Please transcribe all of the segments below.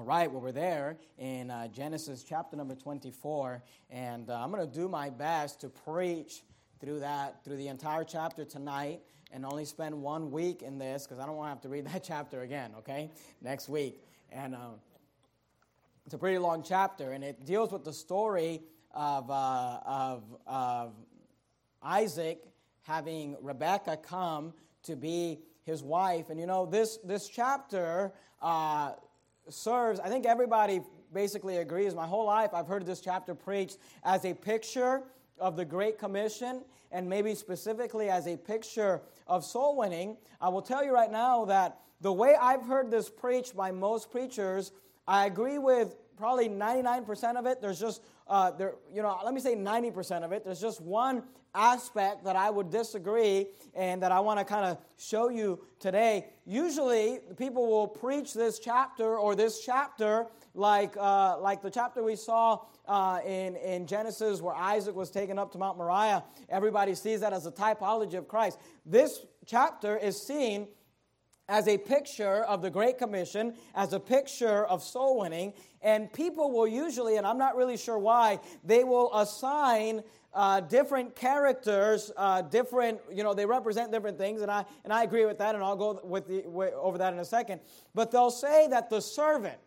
All right, well, we're there in uh, Genesis chapter number 24, and uh, I'm going to do my best to preach through that, through the entire chapter tonight, and only spend one week in this because I don't want to have to read that chapter again, okay, next week. And uh, it's a pretty long chapter, and it deals with the story of, uh, of, of Isaac having Rebekah come to be his wife. And you know, this, this chapter uh, serves, I think everybody basically agrees. My whole life, I've heard this chapter preached as a picture of the Great Commission and maybe specifically as a picture of soul winning. I will tell you right now that the way I've heard this preached by most preachers, I agree with probably 99% of it. There's just, uh, there, you know, let me say 90% of it. There's just one aspect that I would disagree and that I want to kind of show you today. Usually, people will preach this chapter or this chapter like, uh, like the chapter we saw uh, in, in Genesis where Isaac was taken up to Mount Moriah. Everybody sees that as a typology of Christ. This chapter is seen as a picture of the Great Commission, as a picture of soul winning. And people will usually, and I'm not really sure why, they will assign uh, different characters, uh, different, you know, they represent different things, and I, and I agree with that, and I'll go with the, over that in a second. But they'll say that the servant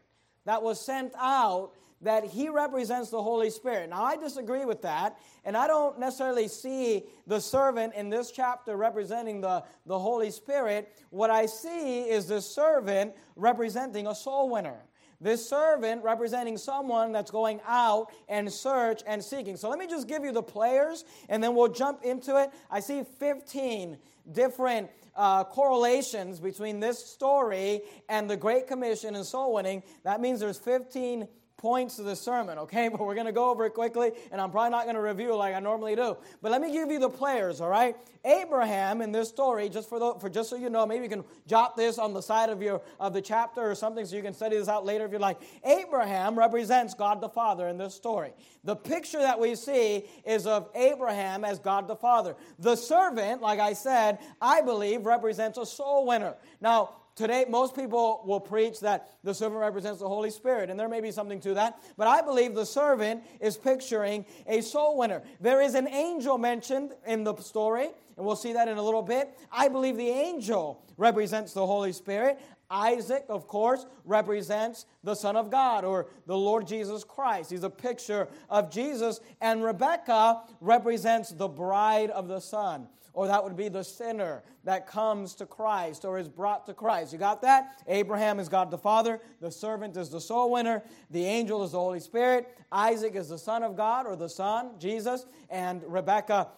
that was sent out, that he represents the Holy Spirit. Now, I disagree with that, and I don't necessarily see the servant in this chapter representing the, the Holy Spirit. What I see is the servant representing a soul winner. This servant representing someone that's going out and search and seeking. So let me just give you the players and then we'll jump into it. I see 15 different uh, correlations between this story and the Great Commission and soul winning. That means there's 15 points to the sermon, okay? But we're going to go over it quickly, and I'm probably not going to review like I normally do. But let me give you the players, all right? Abraham in this story, just for, the, for just so you know, maybe you can jot this on the side of your of the chapter or something, so you can study this out later if you like. Abraham represents God the Father in this story. The picture that we see is of Abraham as God the Father. The servant, like I said, I believe represents a soul winner. Now, Today, most people will preach that the servant represents the Holy Spirit, and there may be something to that, but I believe the servant is picturing a soul winner. There is an angel mentioned in the story, and we'll see that in a little bit. I believe the angel represents the Holy Spirit. Isaac, of course, represents the Son of God or the Lord Jesus Christ. He's a picture of Jesus. And Rebecca represents the bride of the Son or that would be the sinner that comes to Christ or is brought to Christ. You got that? Abraham is God the Father, the servant is the soul winner, the angel is the Holy Spirit, Isaac is the Son of God or the Son, Jesus, and Rebecca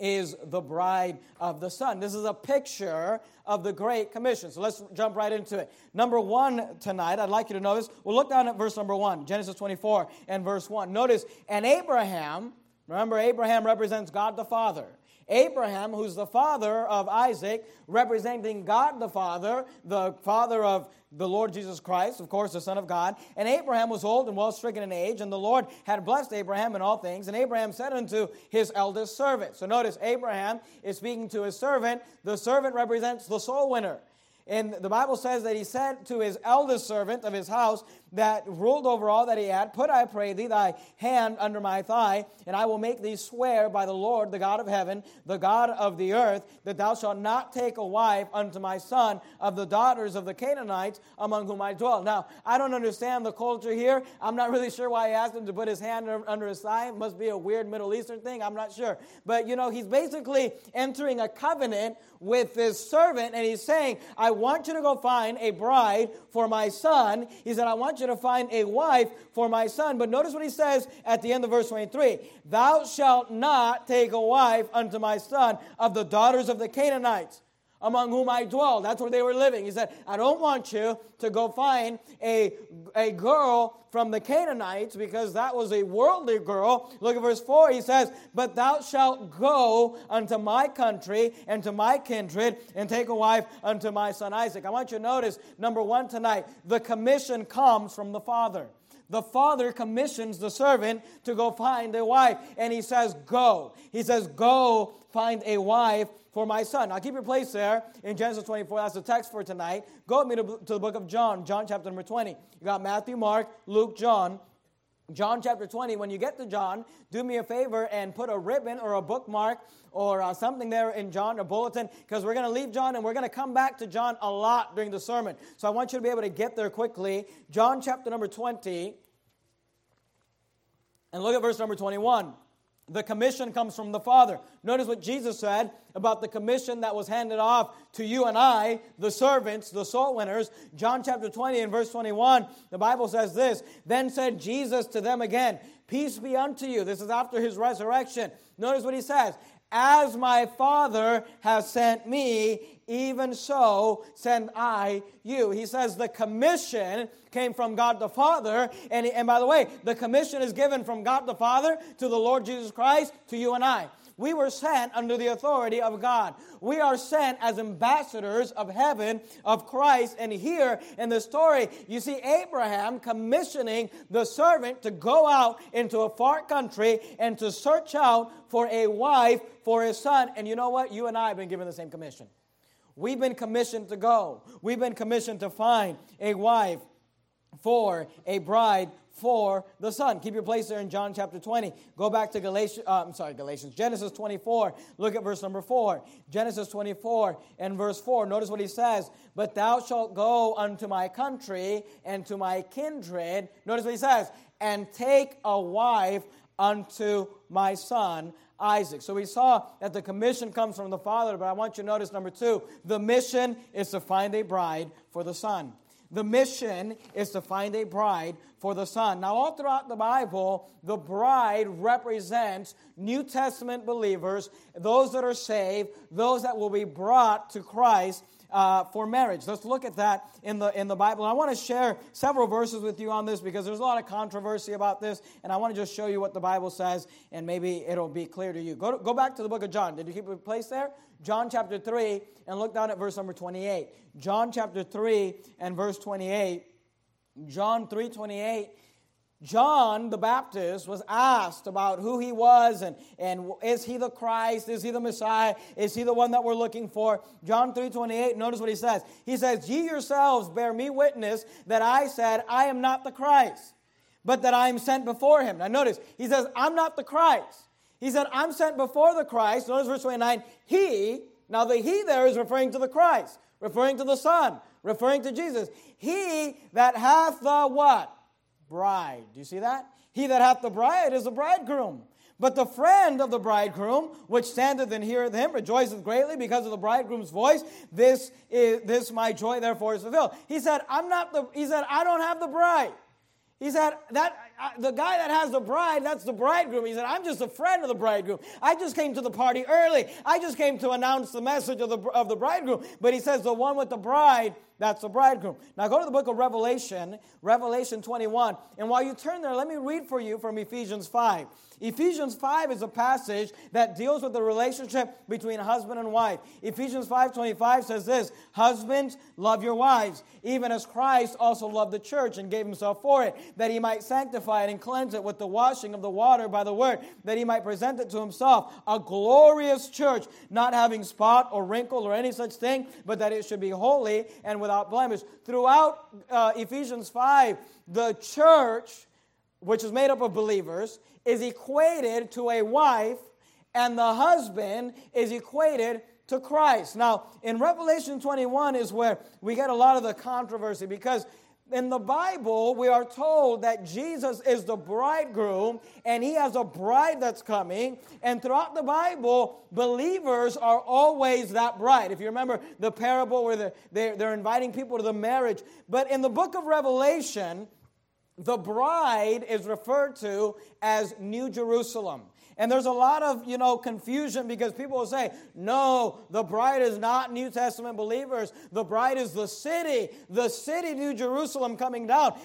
is the bride of the Son. This is a picture of the Great Commission. So let's jump right into it. Number one tonight, I'd like you to notice, we'll look down at verse number one, Genesis 24 and verse 1. Notice, and Abraham, remember, Abraham represents God the Father. Abraham, who's the father of Isaac, representing God the Father, the father of the Lord Jesus Christ, of course, the Son of God. And Abraham was old and well stricken in age, and the Lord had blessed Abraham in all things. And Abraham said unto his eldest servant. So notice, Abraham is speaking to his servant. The servant represents the soul winner. And the Bible says that he said to his eldest servant of his house, that ruled over all that he had, Put, I pray thee, thy hand under my thigh, and I will make thee swear by the Lord, the God of heaven, the God of the earth, that thou shalt not take a wife unto my son of the daughters of the Canaanites among whom I dwell. Now, I don't understand the culture here. I'm not really sure why he asked him to put his hand under his thigh. It must be a weird Middle Eastern thing. I'm not sure. But, you know, he's basically entering a covenant with his servant, and he's saying, I want you to go find a bride for my son. He said, I want you to find a wife for my son. But notice what he says at the end of verse 23 Thou shalt not take a wife unto my son of the daughters of the Canaanites among whom I dwell. That's where they were living. He said, I don't want you to go find a, a girl from the Canaanites because that was a worldly girl. Look at verse 4. He says, But thou shalt go unto my country and to my kindred and take a wife unto my son Isaac. I want you to notice, number one tonight, the commission comes from the Father. The father commissions the servant to go find a wife. And he says, Go. He says, Go find a wife for my son. Now keep your place there in Genesis 24. That's the text for tonight. Go with me to, to the book of John, John chapter number 20. You got Matthew, Mark, Luke, John. John chapter 20, when you get to John, do me a favor and put a ribbon or a bookmark or uh, something there in John, a bulletin, because we're going to leave John and we're going to come back to John a lot during the sermon. So I want you to be able to get there quickly. John chapter number 20, and look at verse number 21. The commission comes from the Father. Notice what Jesus said about the commission that was handed off to you and I, the servants, the soul winners. John chapter 20 and verse 21, the Bible says this Then said Jesus to them again, Peace be unto you. This is after his resurrection. Notice what he says As my Father has sent me, even so send I you. He says the commission came from God the Father. And, and by the way, the commission is given from God the Father to the Lord Jesus Christ to you and I. We were sent under the authority of God. We are sent as ambassadors of heaven, of Christ. And here in the story, you see Abraham commissioning the servant to go out into a far country and to search out for a wife for his son. And you know what? You and I have been given the same commission. We've been commissioned to go. We've been commissioned to find a wife for a bride for the son. Keep your place there in John chapter 20. Go back to Galatians, uh, I'm sorry, Galatians, Genesis 24. Look at verse number 4. Genesis 24 and verse 4. Notice what he says. But thou shalt go unto my country and to my kindred. Notice what he says. And take a wife unto my son Isaac. So we saw that the commission comes from the Father, but I want you to notice number two the mission is to find a bride for the Son. The mission is to find a bride for the Son. Now, all throughout the Bible, the bride represents New Testament believers, those that are saved, those that will be brought to Christ uh, for marriage. Let's look at that in the, in the Bible. And I want to share several verses with you on this because there's a lot of controversy about this, and I want to just show you what the Bible says, and maybe it'll be clear to you. Go, to, go back to the book of John. Did you keep a place there? John chapter 3, and look down at verse number 28. John chapter 3 and verse 28. John 3 28 John the Baptist was asked about who he was and, and is he the Christ? Is he the Messiah? Is he the one that we're looking for? John 3:28, notice what he says. He says, Ye yourselves bear me witness that I said, I am not the Christ, but that I am sent before him. Now notice, he says, I'm not the Christ. He said, I'm sent before the Christ. Notice verse 29, he, now the he there is referring to the Christ, referring to the Son, referring to Jesus. He that hath the what? Bride. Do you see that? He that hath the bride is the bridegroom. But the friend of the bridegroom, which standeth and heareth him, rejoiceth greatly because of the bridegroom's voice. This is this my joy, therefore is fulfilled. He said, I'm not the, he said, I don't have the bride. He said, that uh, the guy that has the bride, that's the bridegroom. He said, I'm just a friend of the bridegroom. I just came to the party early. I just came to announce the message of the, of the bridegroom. But he says, the one with the bride that's the bridegroom. Now go to the book of Revelation, Revelation 21. And while you turn there, let me read for you from Ephesians 5. Ephesians 5 is a passage that deals with the relationship between husband and wife. Ephesians 5:25 says this, "Husbands, love your wives, even as Christ also loved the church and gave himself for it, that he might sanctify it and cleanse it with the washing of the water by the word, that he might present it to himself a glorious church, not having spot or wrinkle or any such thing, but that it should be holy and without blemish. Throughout uh, Ephesians 5, the church, which is made up of believers, is equated to a wife, and the husband is equated to Christ. Now, in Revelation 21 is where we get a lot of the controversy because in the Bible, we are told that Jesus is the bridegroom and he has a bride that's coming. And throughout the Bible, believers are always that bride. If you remember the parable where they're, they're, they're inviting people to the marriage. But in the book of Revelation, the bride is referred to as New Jerusalem. And there's a lot of, you know, confusion because people will say, no, the bride is not New Testament believers. The bride is the city, the city, New Jerusalem coming down.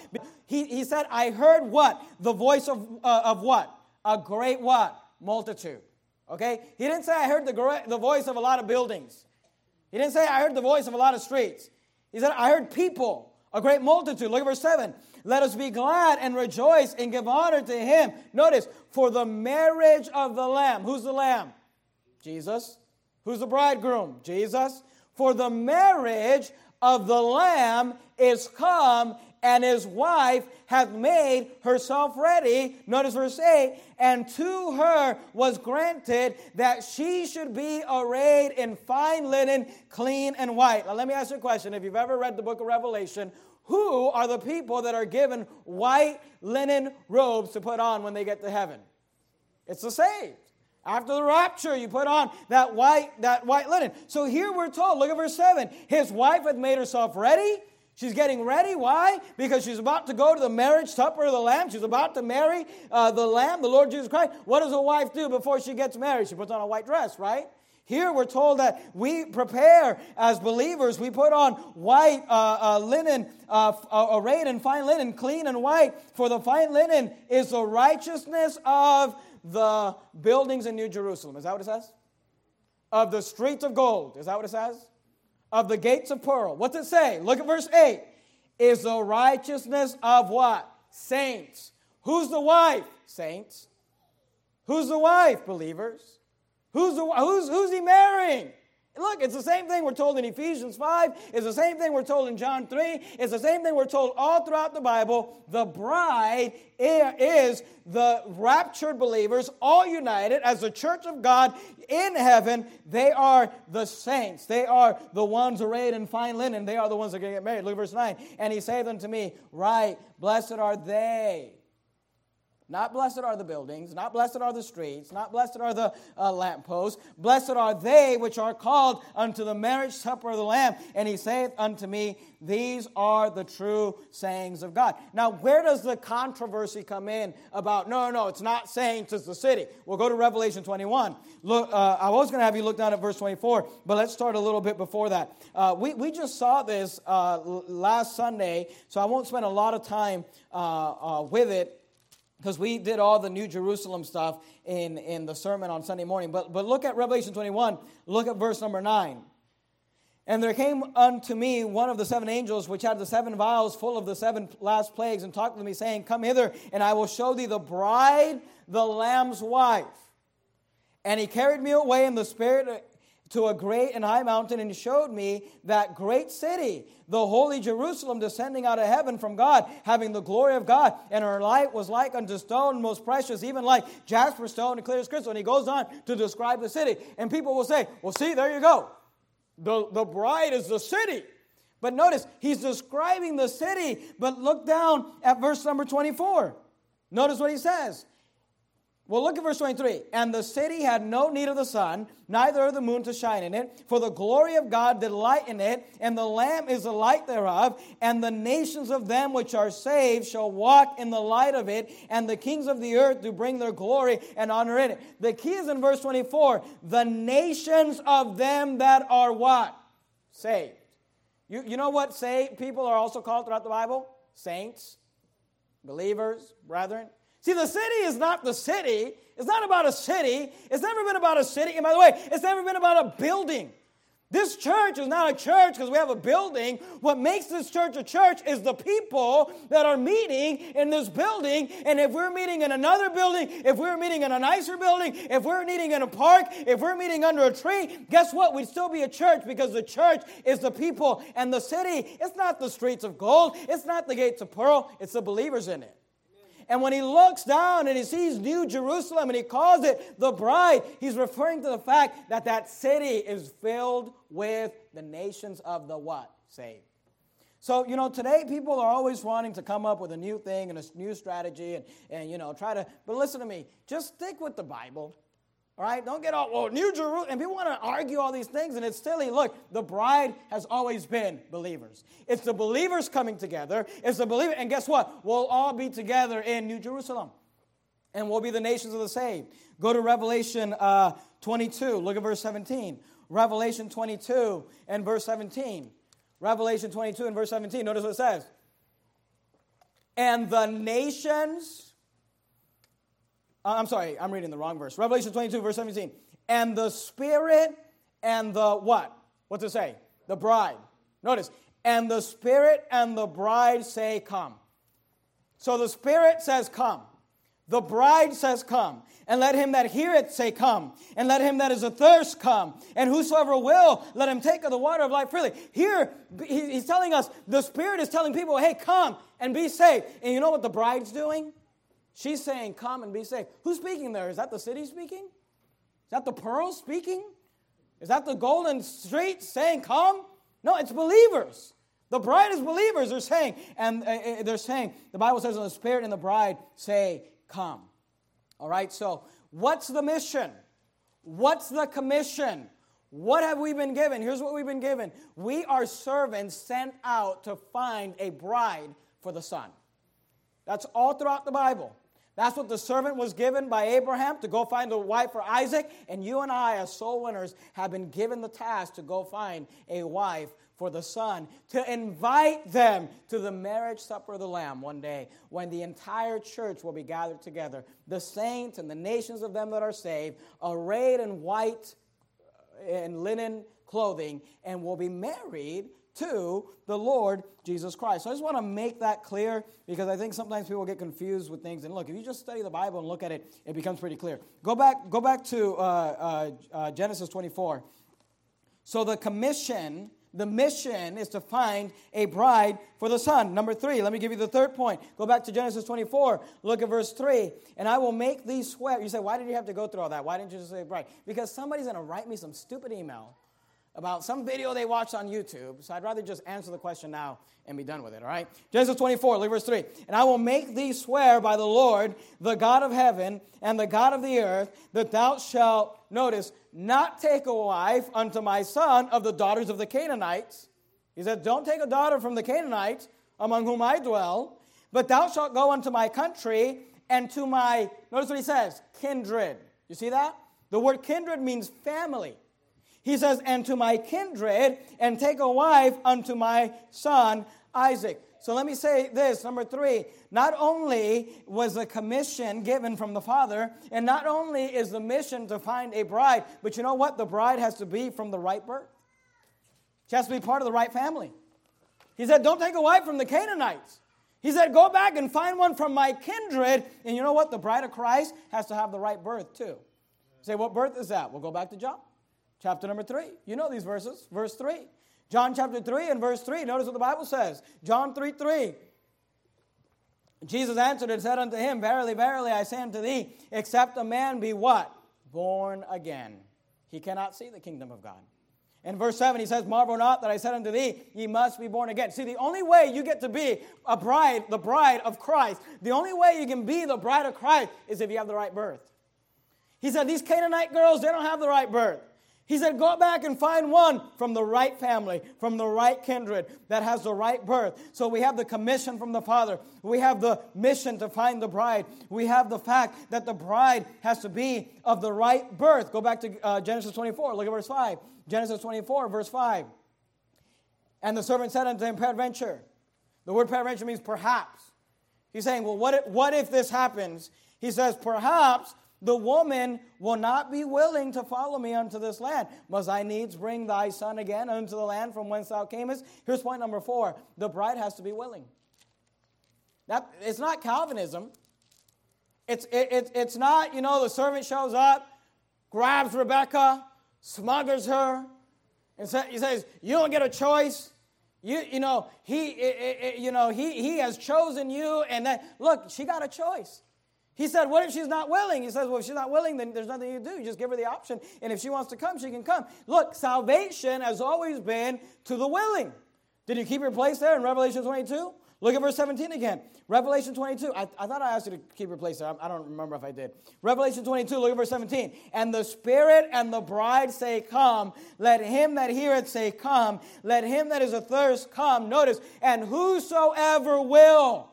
He, he said, I heard what? The voice of, uh, of what? A great what? Multitude. Okay? He didn't say, I heard the, the voice of a lot of buildings. He didn't say, I heard the voice of a lot of streets. He said, I heard people, A great multitude. Look at verse 7. Let us be glad and rejoice and give honor to him. Notice, for the marriage of the Lamb. Who's the Lamb? Jesus. Who's the bridegroom? Jesus. For the marriage of the Lamb is come, and his wife hath made herself ready. Notice verse 8. And to her was granted that she should be arrayed in fine linen, clean and white. Now, let me ask you a question. If you've ever read the book of Revelation, who are the people that are given white linen robes to put on when they get to heaven? It's the saved. After the rapture, you put on that white, that white linen. So here we're told, look at verse 7. His wife had made herself ready. She's getting ready. Why? Because she's about to go to the marriage supper of the Lamb. She's about to marry uh, the Lamb, the Lord Jesus Christ. What does a wife do before she gets married? She puts on a white dress, right? Here we're told that we prepare as believers. We put on white uh, uh, linen, uh, uh arrayed in fine linen, clean and white. For the fine linen is the righteousness of the buildings in New Jerusalem. Is that what it says? Of the streets of gold. Is that what it says? Of the gates of pearl. What's it say? Look at verse 8. Is the righteousness of what? Saints. Who's the wife? Saints. Who's the wife? Believers. Who's, the, who's, who's he marrying? Look, it's the same thing we're told in Ephesians 5. It's the same thing we're told in John 3. It's the same thing we're told all throughout the Bible. The bride is the raptured believers, all united as the church of God in heaven. They are the saints. They are the ones arrayed in fine linen. They are the ones that are going to get married. Look at verse 9. And he saith unto me, Right, blessed are they not blessed are the buildings, not blessed are the streets, not blessed are the uh, lampposts. Blessed are they which are called unto the marriage supper of the Lamb. And he saith unto me, These are the true sayings of God. Now, where does the controversy come in about, no, no, it's not saying it's the city? We'll go to Revelation 21. Look, uh, I was going to have you look down at verse 24, but let's start a little bit before that. Uh, we, we just saw this uh, last Sunday, so I won't spend a lot of time uh, uh, with it because we did all the New Jerusalem stuff in, in the sermon on Sunday morning. But, but look at Revelation 21, look at verse number 9. And there came unto me one of the seven angels, which had the seven vials full of the seven last plagues, and talked with me, saying, Come hither, and I will show thee the bride, the Lamb's wife. And he carried me away in the spirit to a great and high mountain and showed me that great city, the holy Jerusalem, descending out of heaven from God, having the glory of God. And her light was like unto stone, most precious, even like jasper stone and clear as crystal. And he goes on to describe the city. And people will say, Well, see, there you go. The, the bride is the city. But notice, he's describing the city. But look down at verse number 24. Notice what he says. Well, look at verse 23. And the city had no need of the sun, neither of the moon to shine in it, for the glory of God did light in it, and the Lamb is the light thereof. And the nations of them which are saved shall walk in the light of it, and the kings of the earth do bring their glory and honor in it. The key is in verse 24 the nations of them that are what? Saved. You, you know what saved people are also called throughout the Bible? Saints, believers, brethren. See, the city is not the city. It's not about a city. It's never been about a city. And by the way, it's never been about a building. This church is not a church because we have a building. What makes this church a church is the people that are meeting in this building. And if we're meeting in another building, if we're meeting in a nicer building, if we're meeting in a park, if we're meeting under a tree, guess what? We'd still be a church because the church is the people and the city. It's not the streets of gold, it's not the gates of pearl, it's the believers in it. And when he looks down and he sees New Jerusalem and he calls it the bride, he's referring to the fact that that city is filled with the nations of the what? Saved. So, you know, today people are always wanting to come up with a new thing and a new strategy and, and you know, try to, but listen to me, just stick with the Bible. All right, don't get all, well, New Jerusalem. And people want to argue all these things, and it's silly. Look, the bride has always been believers. It's the believers coming together. It's the believer. And guess what? We'll all be together in New Jerusalem, and we'll be the nations of the saved. Go to Revelation uh, 22. Look at verse 17. Revelation 22 and verse 17. Revelation 22 and verse 17. Notice what it says. And the nations uh, I'm sorry, I'm reading the wrong verse. Revelation 22, verse 17. And the Spirit and the what? What's it say? The bride. Notice, and the Spirit and the bride say, Come. So the Spirit says, Come. The bride says, Come. And let him that heareth say, Come. And let him that is athirst come. And whosoever will, let him take of the water of life freely. Here, he's telling us, the Spirit is telling people, Hey, come and be saved. And you know what the bride's doing? She's saying, Come and be saved. Who's speaking there? Is that the city speaking? Is that the pearl speaking? Is that the golden street saying, Come? No, it's believers. The bride is believers, they're saying. And uh, uh, they're saying, the Bible says, the Spirit and the bride say, Come. All right, so what's the mission? What's the commission? What have we been given? Here's what we've been given. We are servants sent out to find a bride for the son. That's all throughout the Bible. That's what the servant was given by Abraham to go find a wife for Isaac. And you and I, as soul winners, have been given the task to go find a wife for the Son, to invite them to the marriage supper of the Lamb one day when the entire church will be gathered together, the saints and the nations of them that are saved, arrayed in white and uh, linen clothing, and will be married to the Lord Jesus Christ. So I just want to make that clear because I think sometimes people get confused with things. And look, if you just study the Bible and look at it, it becomes pretty clear. Go back, go back to uh, uh, uh, Genesis 24. So the commission, the mission is to find a bride for the son. Number three, let me give you the third point. Go back to Genesis 24. Look at verse 3. And I will make thee swear. You say, why did you have to go through all that? Why didn't you just say bride? Because somebody's going to write me some stupid email about some video they watched on YouTube. So I'd rather just answer the question now and be done with it, all right? Genesis 24, look verse 3. And I will make thee swear by the Lord, the God of heaven and the God of the earth, that thou shalt, notice, not take a wife unto my son of the daughters of the Canaanites. He said, Don't take a daughter from the Canaanites among whom I dwell, but thou shalt go unto my country and to my, notice what he says, kindred. You see that? The word kindred means family. He says, And to my kindred, and take a wife unto my son Isaac. So let me say this number three, not only was the commission given from the Father, and not only is the mission to find a bride, but you know what? The bride has to be from the right birth, she has to be part of the right family. He said, Don't take a wife from the Canaanites. He said, Go back and find one from my kindred. And you know what? The bride of Christ has to have the right birth too. say, What birth is that? We'll go back to John chapter number 3. You know these verses. Verse 3. John chapter 3 and verse 3. Notice what the Bible says. John 3 3. Jesus answered and said unto him, Verily, verily, I say unto thee, except a man be what? Born again. He cannot see the kingdom of God. In verse 7, he says, Marvel not that I said unto thee, ye must be born again. See, the only way you get to be a bride, the bride of Christ, the only way you can be the bride of Christ is if you have the right birth. He said, These Canaanite girls, they don't have the right birth. He said, Go back and find one from the right family, from the right kindred that has the right birth. So we have the commission from the Father. We have the mission to find the bride. We have the fact that the bride has to be of the right birth. Go back to uh, Genesis 24. Look at verse 5. Genesis 24, verse 5. And the servant said unto him, Peradventure. The word peradventure means perhaps. He's saying, Well, what if, what if this happens? He says, Perhaps the woman will not be willing to follow me unto this land. Must I needs bring thy son again unto the land from whence thou camest? Here's point number four the bride has to be willing. That, it's not Calvinism. It's, it, it, it's not, you know, the servant shows up, grabs Rebecca, smothers her, and sa- he says, You don't get a choice. You, you know, he, it, you know he, he has chosen you, and then, look, she got a choice. He said, What if she's not willing? He says, Well, if she's not willing, then there's nothing you do. You just give her the option. And if she wants to come, she can come. Look, salvation has always been to the willing. Did you keep your place there in Revelation 22? Look at verse 17 again. Revelation 22. I, I thought I asked you to keep your place there. I, I don't remember if I did. Revelation 22, look at verse 17. And the Spirit and the bride say, Come. Let him that heareth say, Come. Let him that is athirst come. Notice, and whosoever will,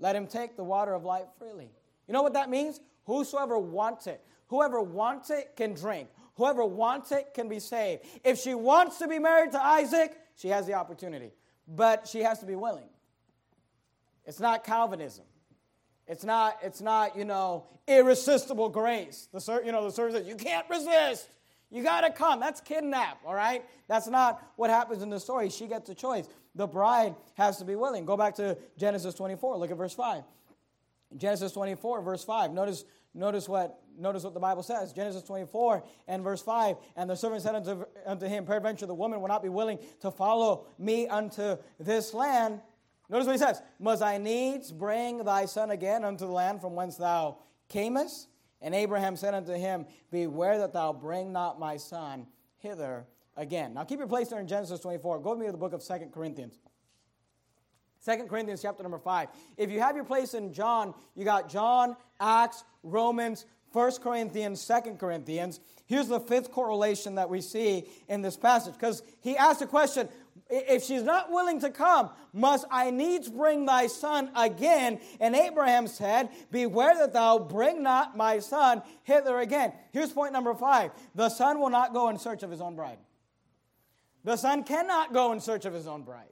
let him take the water of life freely. You know what that means? Whosoever wants it. Whoever wants it can drink. Whoever wants it can be saved. If she wants to be married to Isaac, she has the opportunity. But she has to be willing. It's not Calvinism. It's not, it's not, you know, irresistible grace. The, you know, the service says, you can't resist. You got to come. That's kidnap, all right? That's not what happens in the story. She gets a choice. the bride has to be willing. Go back to Genesis 24. Look at verse 5. Genesis 24, verse 5. Notice, notice, what, notice what the Bible says. Genesis 24 and verse 5. And the servant said unto, unto him, Peradventure the woman will not be willing to follow me unto this land. Notice what he says. Must I needs bring thy son again unto the land from whence thou camest? And Abraham said unto him, Beware that thou bring not my son hither again. Now keep your place there in Genesis 24. Go with me to the book of Second Corinthians. Second Corinthians chapter number 5. If you have your place in John, you got John, Acts, Romans, First Corinthians, Second Corinthians. Here's the fifth correlation that we see in this passage because he asked a question if she's not willing to come, must I needs bring thy son again? And Abraham said, Beware that thou bring not my son hither again. Here's point number five the son will not go in search of his own bride. The son cannot go in search of his own bride.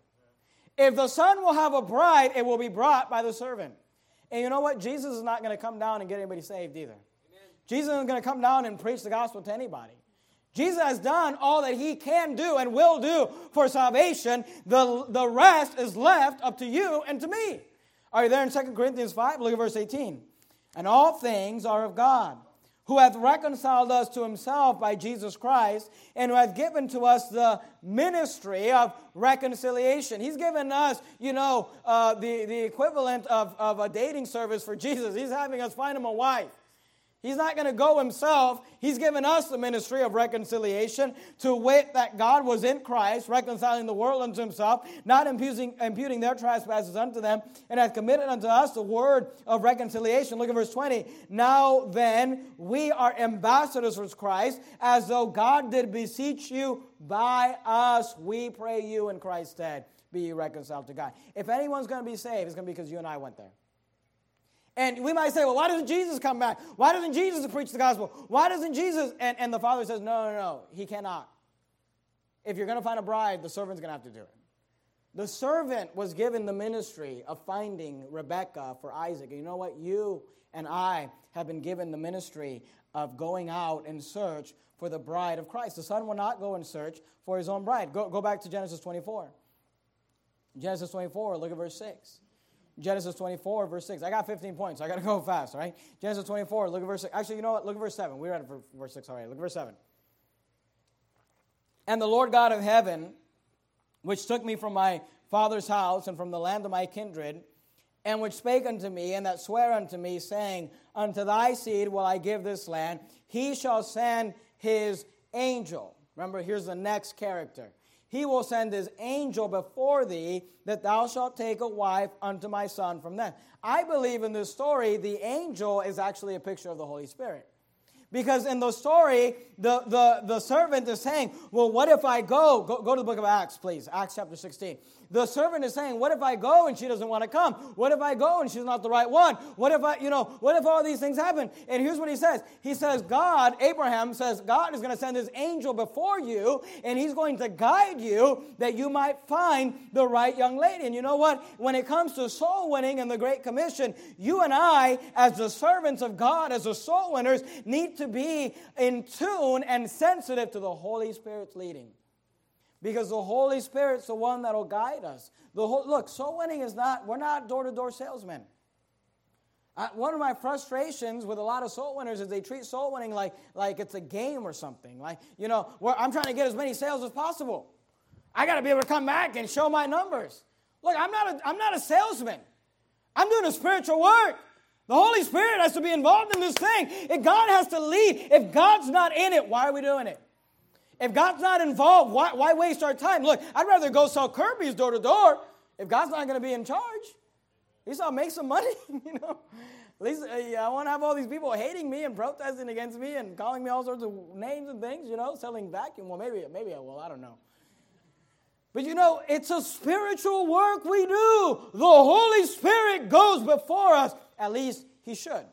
If the son will have a bride, it will be brought by the servant. And you know what? Jesus is not going to come down and get anybody saved either. Amen. Jesus isn't going to come down and preach the gospel to anybody. Jesus has done all that he can do and will do for salvation. The, the rest is left up to you and to me. Are you there in 2 Corinthians 5? Look at verse 18. And all things are of God who hath reconciled us to himself by Jesus Christ, and who hath given to us the ministry of reconciliation. He's given us, you know, uh, the, the equivalent of, of a dating service for Jesus. He's having us find him a wife. He's not going to go himself. He's given us the ministry of reconciliation, to wit, that God was in Christ, reconciling the world unto himself, not imputing, imputing their trespasses unto them, and hath committed unto us the word of reconciliation. Look at verse 20. Now then, we are ambassadors for Christ, as though God did beseech you by us. We pray you in Christ's stead, be reconciled to God. If anyone's going to be saved, it's going to be because you and I went there. And we might say, well, why doesn't Jesus come back? Why doesn't Jesus preach the gospel? Why doesn't Jesus? And, and the father says, no, no, no, he cannot. If you're going to find a bride, the servant's going to have to do it. The servant was given the ministry of finding Rebekah for Isaac. And you know what? You and I have been given the ministry of going out in search for the bride of Christ. The son will not go in search for his own bride. Go, go back to Genesis 24. Genesis 24, look at verse 6. Genesis 24, verse 6. I got 15 points, so I got to go fast, right? Genesis 24, look at verse 6. Actually, you know what? Look at verse 7. We read it for verse 6 already. Look at verse 7. And the Lord God of heaven, which took me from my father's house and from the land of my kindred, and which spake unto me, and that sware unto me, saying, Unto thy seed will I give this land, he shall send his angel. Remember, here's the next character he will send his angel before thee, that thou shalt take a wife unto my son from them. I believe in this story, the angel is actually a picture of the Holy Spirit. Because in the story, the, the, the servant is saying, Well, what if I go? go? Go to the book of Acts, please. Acts chapter 16. The servant is saying, What if I go and she doesn't want to come? What if I go and she's not the right one? What if I, you know, what if all these things happen? And here's what he says He says, God, Abraham says, God is going to send his angel before you and he's going to guide you that you might find the right young lady. And you know what? When it comes to soul winning and the Great Commission, you and I, as the servants of God, as the soul winners, need to be in tune and sensitive to the Holy Spirit's leading because the Holy Spirit's the one that'll guide us. The whole, look, soul winning is not, we're not door to door salesmen. Uh, one of my frustrations with a lot of soul winners is they treat soul winning like, like it's a game or something. Like, you know, I'm trying to get as many sales as possible. I got to be able to come back and show my numbers. Look, I'm not, a, I'm not a salesman. I'm doing a spiritual work. The Holy Spirit has to be involved in this thing. If God has to lead, if God's not in it, why are we doing it? If God's not involved, why, why waste our time? Look, I'd rather go sell Kirby's door to door if God's not going to be in charge. At least I'll make some money, you know. At least uh, I want to have all these people hating me and protesting against me and calling me all sorts of names and things, you know, selling vacuum. Well, maybe, maybe I will. I don't know. But you know, it's a spiritual work we do. The Holy Spirit goes before us. At least He should.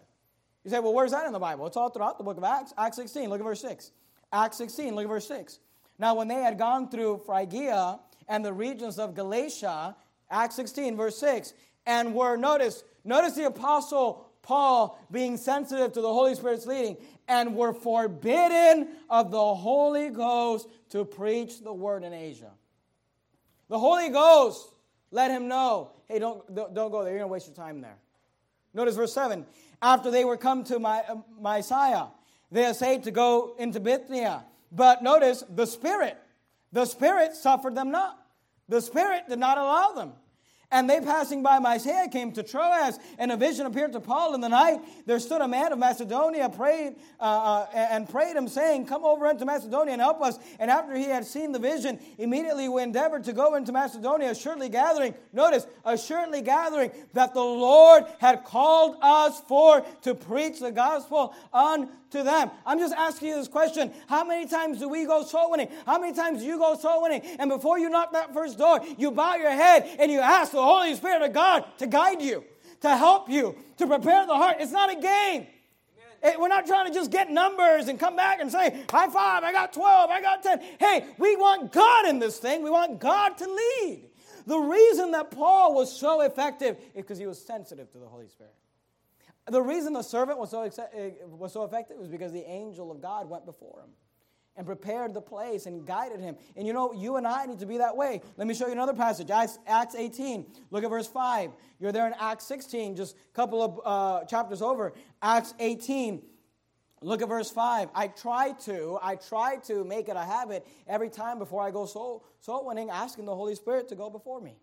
You say, well, where's that in the Bible? It's all throughout the book of Acts. Acts 16, look at verse 6. Acts 16, look at verse 6. Now, when they had gone through Phrygia and the regions of Galatia, Acts 16, verse 6, and were, notice, notice the apostle Paul being sensitive to the Holy Spirit's leading, and were forbidden of the Holy Ghost to preach the word in Asia. The Holy Ghost let him know hey, don't, don't, go there. You're going to waste your time there. Notice verse 7. After they were come to my, uh, Mysia, they essayed to go into Bithynia. But notice the Spirit, the Spirit suffered them not. The Spirit did not allow them. And they passing by Mysia came to Troas, and a vision appeared to Paul in the night. There stood a man of Macedonia, prayed uh, uh, and prayed him, saying, "Come over into Macedonia and help us." And after he had seen the vision, immediately we endeavored to go into Macedonia, assuredly gathering. Notice, assuredly gathering that the Lord had called us for to preach the gospel unto them. I'm just asking you this question. How many times do we go soul winning? How many times do you go soul winning? And before you knock that first door, you bow your head and you ask the Holy Spirit of God to guide you, to help you, to prepare the heart. It's not a game. It, we're not trying to just get numbers and come back and say, high five, I got 12, I got 10. Hey, we want God in this thing. We want God to lead. The reason that Paul was so effective is because he was sensitive to the Holy Spirit. The reason the servant was so, eh, was so effective was because the angel of God went before him and prepared the place and guided him. And you know, you and I need to be that way. Let me show you another passage Acts, Acts 18. Look at verse 5. You're there in Acts 16, just a couple of uh, chapters over. Acts 18. Look at verse 5. I try to, I try to make it a habit every time before I go soul, soul winning, asking the Holy Spirit to go before me,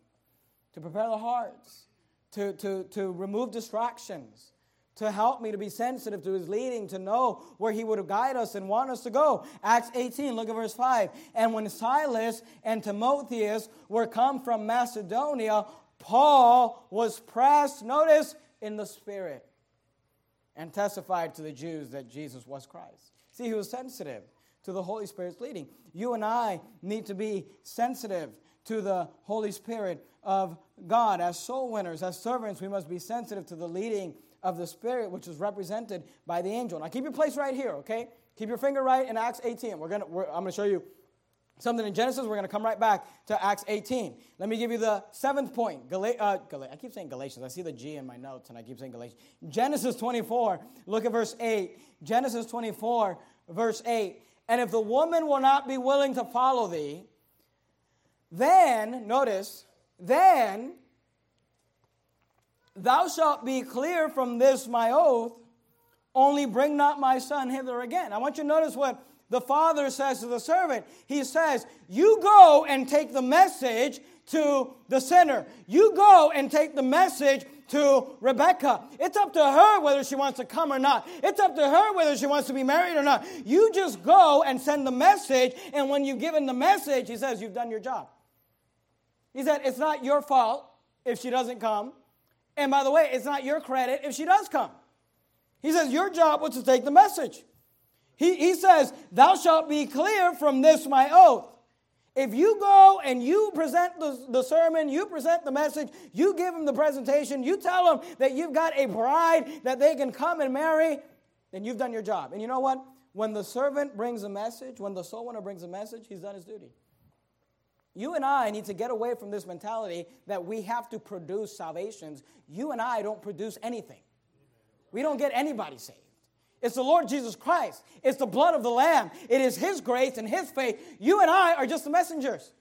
to prepare the hearts, to, to, to remove distractions to help me to be sensitive to his leading, to know where he would guide us and want us to go. Acts 18, look at verse 5. And when Silas and Timotheus were come from Macedonia, Paul was pressed, notice, in the Spirit and testified to the Jews that Jesus was Christ. See, he was sensitive to the Holy Spirit's leading. You and I need to be sensitive to the Holy Spirit of God. As soul winners, as servants, we must be sensitive to the leading of the Spirit, which is represented by the angel. Now, keep your place right here, okay? Keep your finger right in Acts 18. We're gonna, we're, I'm going to show you something in Genesis. We're going to come right back to Acts 18. Let me give you the seventh point. Gal- uh, I keep saying Galatians. I see the G in my notes, and I keep saying Galatians. Genesis 24. Look at verse 8. Genesis 24, verse 8. And if the woman will not be willing to follow thee, then, notice, then Thou shalt be clear from this my oath, only bring not my son hither again. I want you to notice what the father says to the servant. He says, You go and take the message to the sinner. You go and take the message to Rebecca. It's up to her whether she wants to come or not. It's up to her whether she wants to be married or not. You just go and send the message, and when you've given the message, he says, You've done your job. He said, It's not your fault if she doesn't come. And by the way, it's not your credit if she does come. He says, Your job was to take the message. He, he says, Thou shalt be clear from this my oath. If you go and you present the, the sermon, you present the message, you give them the presentation, you tell them that you've got a bride that they can come and marry, then you've done your job. And you know what? When the servant brings a message, when the soul winner brings a message, he's done his duty. You and I need to get away from this mentality that we have to produce salvations. You and I don't produce anything. We don't get anybody saved. It's the Lord Jesus Christ. It's the blood of the Lamb. It is His grace and His faith. You and I are just the messengers.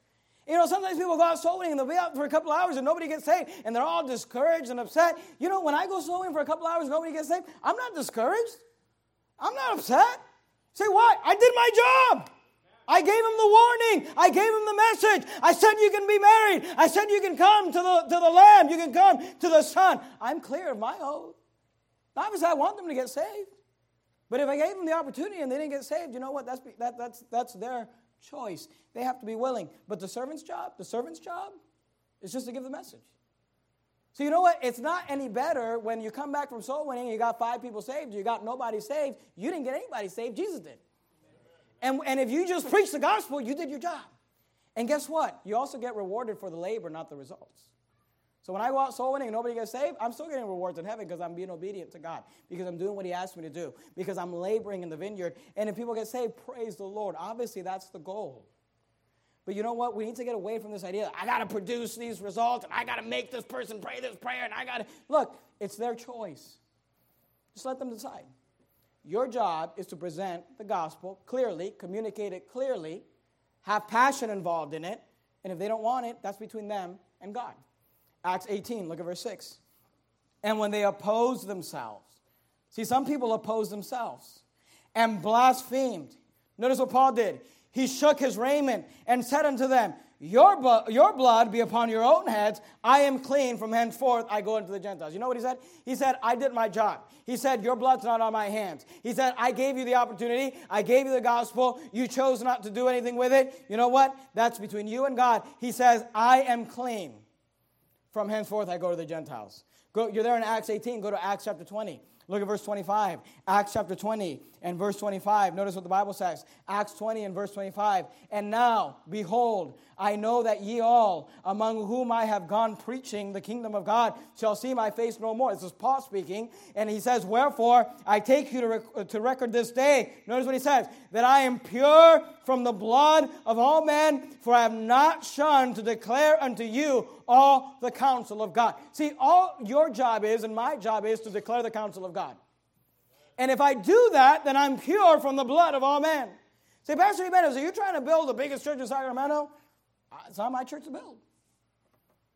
You know, sometimes people go out soul and they'll be out for a couple hours and nobody gets saved and they're all discouraged and upset. You know, when I go soul for a couple hours and nobody gets saved, I'm not discouraged. I'm not upset. Say, why? I did my job. I gave him the warning. I gave him the message. I said you can be married. I said you can come to the, to the Lamb. You can come to the Son. I'm clear of my oath. Because I want them to get saved. But if I gave them the opportunity and they didn't get saved, you know what? That's, that, that's, that's their choice. They have to be willing. But the servant's job, the servant's job is just to give the message. So you know what? It's not any better when you come back from soul winning, you got five people saved, you got nobody saved. You didn't get anybody saved, Jesus did. And, and if you just preach the gospel, you did your job. And guess what? You also get rewarded for the labor, not the results. So when I go out soul winning and nobody gets saved, I'm still getting rewards in heaven because I'm being obedient to God, because I'm doing what He asked me to do, because I'm laboring in the vineyard. And if people get saved, praise the Lord. Obviously, that's the goal. But you know what? We need to get away from this idea. I got to produce these results, and I got to make this person pray this prayer, and I got to look. It's their choice. Just let them decide. Your job is to present the gospel clearly, communicate it clearly, have passion involved in it, And if they don't want it, that's between them and God. Acts 18, look at verse 6. And when they opposed themselves, see, some people oppose themselves and blasphemed. Notice what Paul did. He shook his raiment and said unto them, your, bu- your blood be upon your own heads. I am clean. From henceforth, I go into the Gentiles. You know what he said? He said, I did my job. He said, Your blood's not on my hands. He said, I gave you the opportunity. I gave you the gospel. You chose not to do anything with it. You know what? That's between you and God. He says, I am clean. From henceforth, I go to the Gentiles. Go, you're there in Acts 18. Go to Acts chapter 20. Look at verse 25. Acts chapter 20 and verse 25. Notice what the Bible says. Acts 20 and verse 25. And now, behold, I know that ye all, among whom I have gone preaching the kingdom of God, shall see my face no more. This is Paul speaking. And he says, Wherefore I take you to, rec- to record this day. Notice what he says that I am pure from the blood of all men, for I have not shunned to declare unto you all the counsel of God. See, all your job is, and my job is, to declare the counsel of God. And if I do that, then I'm pure from the blood of all men. Say, Pastor Jimenez, are you trying to build the biggest church in Sacramento? Uh, it's not my church to build.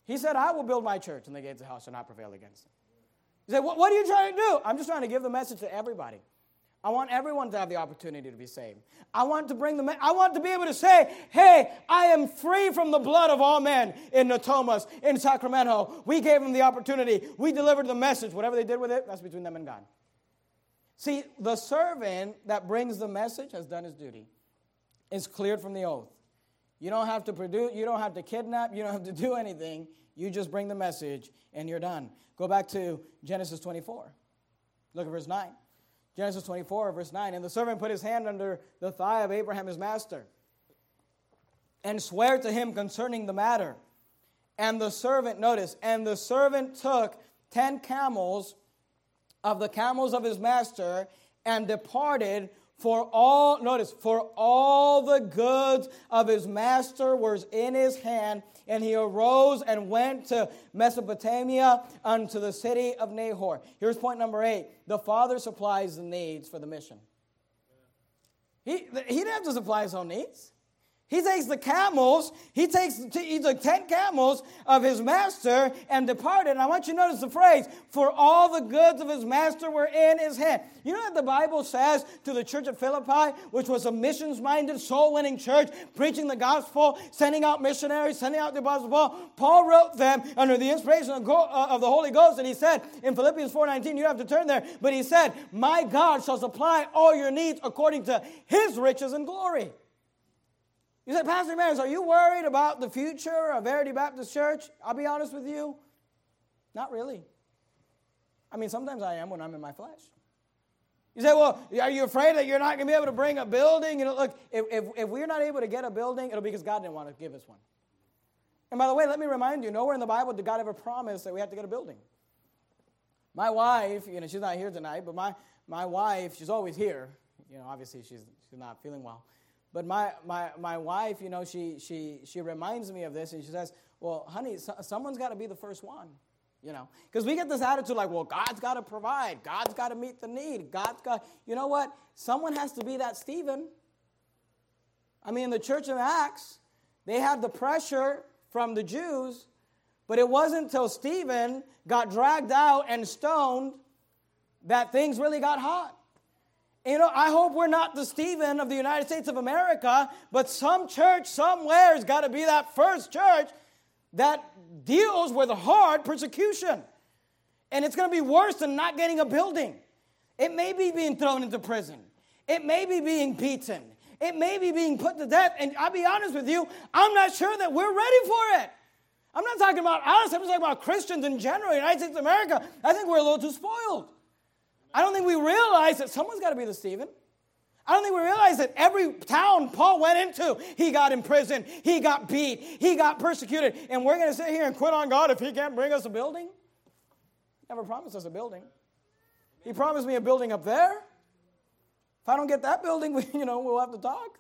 He said, I will build my church, and the gates of hell shall not prevail against it. He said, what, what are you trying to do? I'm just trying to give the message to everybody. I want everyone to have the opportunity to be saved. I want to bring the I want to be able to say, "Hey, I am free from the blood of all men in Natomas, in Sacramento. We gave them the opportunity. We delivered the message. Whatever they did with it, that's between them and God." See, the servant that brings the message has done his duty. Is cleared from the oath. You don't have to produce, you don't have to kidnap, you don't have to do anything. You just bring the message and you're done. Go back to Genesis 24. Look at verse 9. Genesis 24, verse 9. And the servant put his hand under the thigh of Abraham, his master, and swear to him concerning the matter. And the servant, notice, and the servant took ten camels of the camels of his master and departed for all, notice, for all the goods of his master was in his hand, and he arose and went to Mesopotamia unto the city of Nahor. Here's point number eight the father supplies the needs for the mission. He, he didn't have to supply his own needs. He takes the camels, he takes he took 10 camels of his master and departed. And I want you to notice the phrase, for all the goods of his master were in his hand. You know what the Bible says to the church of Philippi, which was a missions minded, soul winning church, preaching the gospel, sending out missionaries, sending out the apostle Paul? Paul wrote them under the inspiration of uh, the Holy Ghost, and he said in Philippians 4:19, you have to turn there, but he said, My God shall supply all your needs according to his riches and glory. You said, Pastor Maris, are you worried about the future of Verity Baptist Church? I'll be honest with you, not really. I mean, sometimes I am when I'm in my flesh. You say, well, are you afraid that you're not going to be able to bring a building? You know, look, if, if, if we're not able to get a building, it'll be because God didn't want to give us one. And by the way, let me remind you, nowhere in the Bible did God ever promise that we have to get a building. My wife, you know, she's not here tonight, but my, my wife, she's always here. You know, obviously she's, she's not feeling well. But my, my, my wife, you know, she, she, she reminds me of this and she says, well, honey, so, someone's got to be the first one, you know. Because we get this attitude like, well, God's got to provide. God's got to meet the need. God's got, you know what? Someone has to be that Stephen. I mean, the church of Acts, they had the pressure from the Jews, but it wasn't until Stephen got dragged out and stoned that things really got hot. You know, I hope we're not the Stephen of the United States of America, but some church somewhere has got to be that first church that deals with hard persecution. And it's going to be worse than not getting a building. It may be being thrown into prison, it may be being beaten, it may be being put to death. And I'll be honest with you, I'm not sure that we're ready for it. I'm not talking about us, I'm talking about Christians in general, United States of America. I think we're a little too spoiled. I don't think we realize that someone's got to be the Stephen. I don't think we realize that every town Paul went into, he got imprisoned, he got beat, he got persecuted. And we're going to sit here and quit on God if he can't bring us a building? Never promised us a building. He promised me a building up there. If I don't get that building, we, you know, we'll have to talk.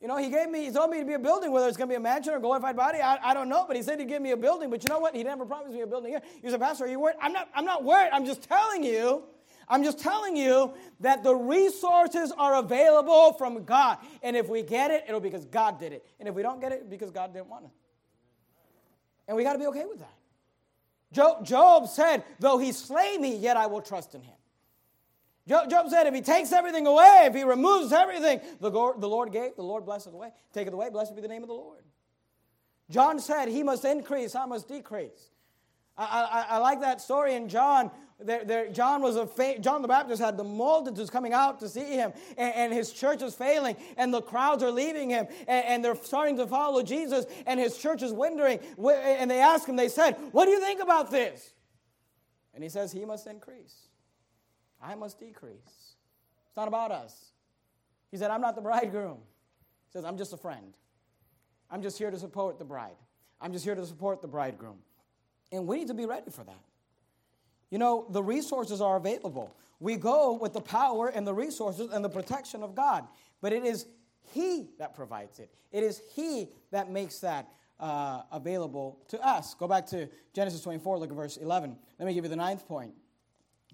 You know, he gave me, he told me to be a building, whether it's going to be a mansion or glorified body, I, I don't know, but he said he'd give me a building. But you know what? He never promised me a building here. You said, Pastor, are you worried? I'm not, I'm not worried. I'm just telling you, I'm just telling you that the resources are available from God. And if we get it, it'll be because God did it. And if we don't get it, because God didn't want it. And we got to be okay with that. Job, Job said, Though he slay me, yet I will trust in him. Job, said, If he takes everything away, if he removes everything, the, Lord gave, the Lord blesseth away. Take it away, blessed be the name of the Lord. John said, He must increase, I must decrease. I, I, I like that story in John. There, there, John was a fa- John the Baptist had the multitudes coming out to see him, and, and, his church is failing, and the crowds are leaving him, and, and, they're starting to follow Jesus, and his church is wondering. And they asked him, they said, "What do you think about this?" And he says, "He must increase, I must decrease. It's not about us." He said, "I'm not the bridegroom." He says, "I'm just a friend. I'm just here to support the bride. I'm just here to support the bridegroom." And we need to be ready for that. You know, the resources are available. We go with the power and the resources and the protection of God. But it is He that provides it, it is He that makes that uh, available to us. Go back to Genesis 24, look at verse 11. Let me give you the ninth point.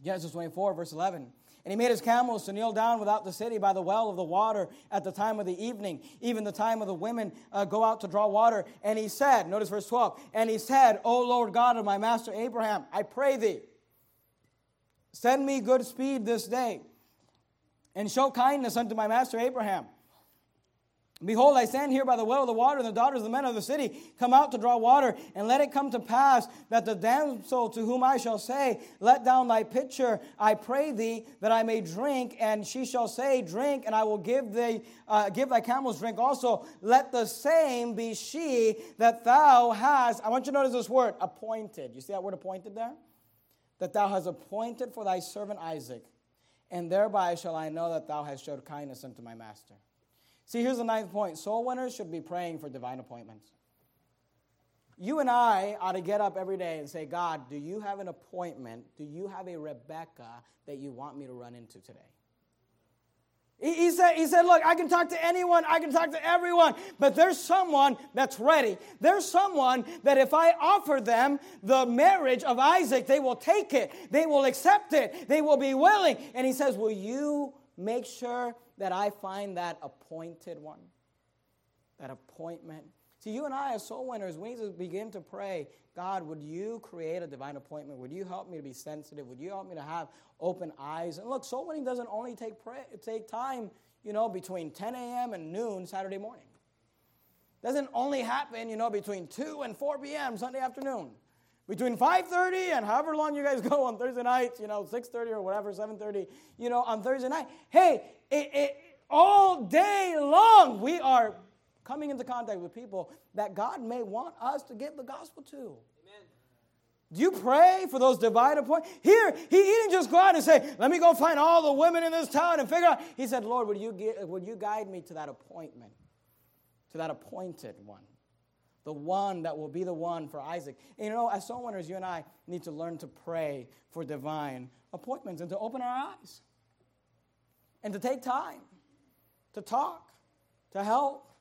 Genesis 24, verse 11. And he made his camels to kneel down without the city by the well of the water at the time of the evening, even the time of the women uh, go out to draw water. And he said, notice verse 12, and he said, O Lord God of my master Abraham, I pray thee, send me good speed this day, and show kindness unto my master Abraham Behold, I stand here by the well of the water, and the daughters of the men of the city come out to draw water. And let it come to pass that the damsel to whom I shall say, Let down thy pitcher, I pray thee, that I may drink. And she shall say, Drink, and I will give thee, uh, give thy camels drink also. Let the same be she that thou hast. I want you to notice this word, appointed. You see that word appointed there? That thou hast appointed for thy servant Isaac, and thereby shall I know that thou hast showed kindness unto my master. See, here's the ninth point soul winners should be praying for divine appointments. You and I ought to get up every day and say, God, do you have an appointment? Do you have a Rebecca that you want me to run into today? He, said, he said, Look, I can talk to anyone, I can talk to everyone, but there's someone that's ready. There's someone that if I offer them the marriage of Isaac, they will take it, they will accept it, they will be willing. And he says, Will you make sure that I find that appointed one, that appointment. See, you and I, as soul winners, we need to begin to pray God, would you create a divine appointment? Would you help me to be sensitive? Would you help me to have open eyes? And look, soul winning doesn't only take, pray, take time, you know, between 10 a.m. and noon Saturday morning. Doesn't only happen, you know, between 2 and 4 p.m. Sunday afternoon between 5.30 and however long you guys go on thursday nights you know 6.30 or whatever 7.30 you know on thursday night hey it, it, all day long we are coming into contact with people that god may want us to give the gospel to Amen. do you pray for those divine appointments? Here, he, he didn't just go out and say, Let me go find all the women in this town and figure out. He said, Lord, would you, get, would you guide me to that appointment, to that appointed one? The one that will be the one for Isaac. And you know, as soul winners, you and I need to learn to pray for divine appointments and to open our eyes and to take time to talk, to help,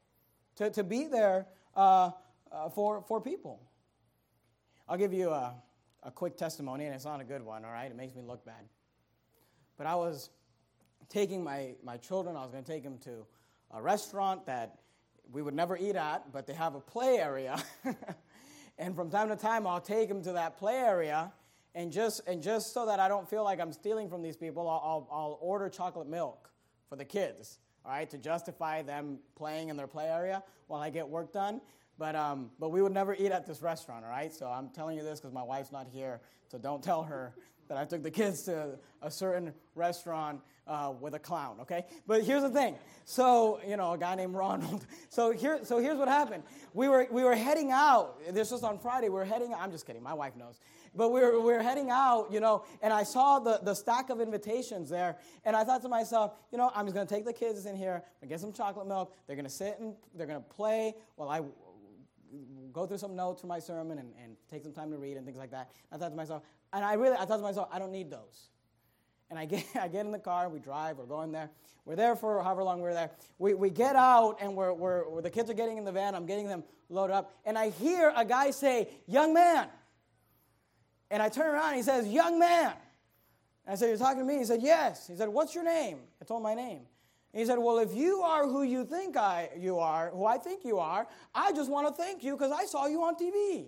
to, to be there uh, uh, for, for people. I'll give you a, a quick testimony, and it's not a good one, all right? It makes me look bad. But I was taking my, my children, I was going to take them to a restaurant that we would never eat at, but they have a play area. and from time to time, I'll take them to that play area. And just, and just so that I don't feel like I'm stealing from these people, I'll, I'll, order chocolate milk for the kids, all right, to justify them playing in their play area while I get work done. But, um, but we would never eat at this restaurant, all right? So I'm telling you this because my wife's not here, so don't tell her that I took the kids to a certain restaurant uh, with a clown, okay? But here's the thing. So, you know, a guy named Ronald. So, here, so here's what happened. We were, we were heading out. This was on Friday. We were heading I'm just kidding. My wife knows. But we were, we were heading out, you know, and I saw the, the stack of invitations there. And I thought to myself, you know, I'm just going to take the kids in here, and get some chocolate milk. They're going to sit and they're going to play while I go through some notes for my sermon and, and take some time to read and things like that. I thought to myself, and I really, I thought to myself, I don't need those. And I get, I get in the car, we drive, we're going there. We're there for however long we're there. We, we get out, and we're, we're, we're, the kids are getting in the van. I'm getting them loaded up. And I hear a guy say, Young man. And I turn around and he says, Young man. I said, You're talking to me? He said, Yes. He said, What's your name? I told him my name. He said, Well, if you are who you think I, you are, who I think you are, I just want to thank you because I saw you on TV.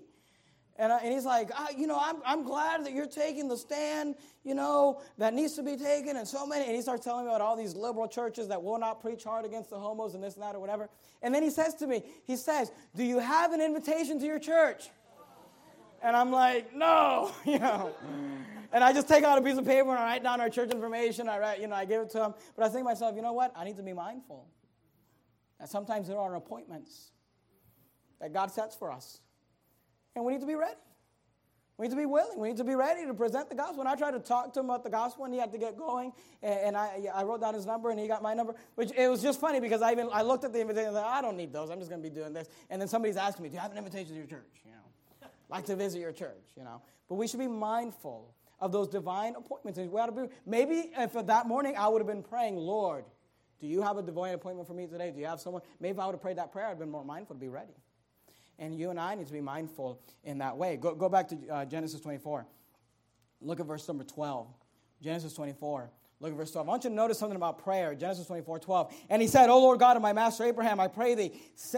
And, I, and he's like, you know, I'm, I'm glad that you're taking the stand, you know, that needs to be taken, and so many. And he starts telling me about all these liberal churches that will not preach hard against the homos and this and that or whatever. And then he says to me, he says, Do you have an invitation to your church? And I'm like, No, you know. And I just take out a piece of paper and I write down our church information. I write, you know, I give it to him. But I think to myself, you know what? I need to be mindful that sometimes there are appointments that God sets for us. And we need to be ready. We need to be willing. We need to be ready to present the gospel. And I tried to talk to him about the gospel and he had to get going, and, I, I wrote down his number and he got my number, which it was just funny because I even I looked at the invitation and I, like, I don't need those. I'm just going to be doing this. And then somebody's asking me, Do you have an invitation to your church? You know, like to visit your church, you know. But we should be mindful of those divine appointments. We ought to be, maybe if that morning I would have been praying, Lord, do you have a divine appointment for me today? Do you have someone? Maybe if I would have prayed that prayer, I'd been more mindful to be ready. And you and I need to be mindful in that way. Go, go back to uh, Genesis 24. Look at verse number 12. Genesis 24. Look at verse 12. I want you to notice something about prayer. Genesis 24, 12. And he said, O Lord God of my master Abraham, I pray thee.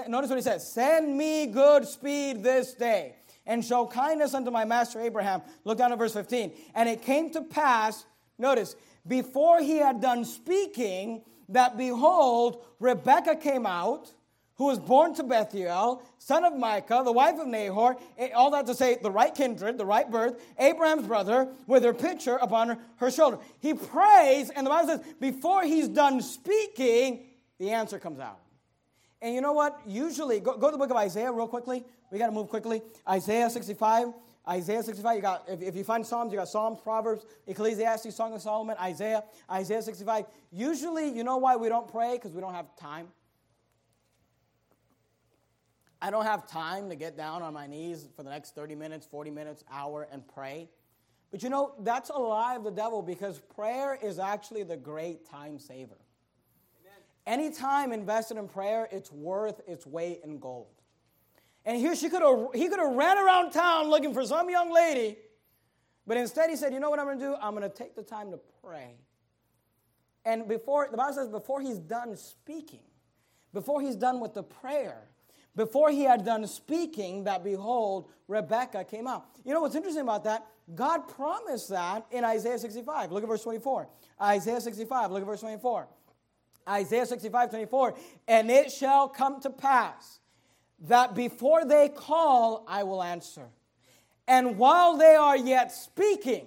Notice what he says Send me good speed this day, and show kindness unto my master Abraham. Look down at verse 15. And it came to pass, notice, before he had done speaking, that behold, Rebekah came out who was born to Bethuel, son of Milcah, the wife of Nahor, all that to say, the right kindred, the right birth, Abraham's brother, with her pitcher upon her, her shoulder. He prays, and the Bible says, before he's done speaking, the answer comes out. And you know what? Usually, go, go to the book of Isaiah real quickly. We got to move quickly. Isaiah 65. Isaiah 65, you got, if, if you find Psalms, you got Psalms, Proverbs, Ecclesiastes, Song of Solomon, Isaiah, Isaiah 65. Usually, you know why we don't pray? Because we don't have time. I don't have time to get down on my knees for the next 30 minutes, 40 minutes, hour, and pray. But you know, that's a lie of the devil because prayer is actually the great time saver. Any time invested in prayer, it's worth its weight in gold. And here she could have, he could have ran around town looking for some young lady, but instead he said, You know what I'm going to do? I'm going to take the time to pray. And before, the Bible says, before he's done speaking, before he's done with the prayer, before he had done speaking, that behold, Rebecca came out. You know what's interesting about that? God promised that in Isaiah 65. Look at verse 24. Isaiah 65, look at verse 24. Isaiah 65, 24. And it shall come to pass that before they call, I will answer. And while they are yet speaking,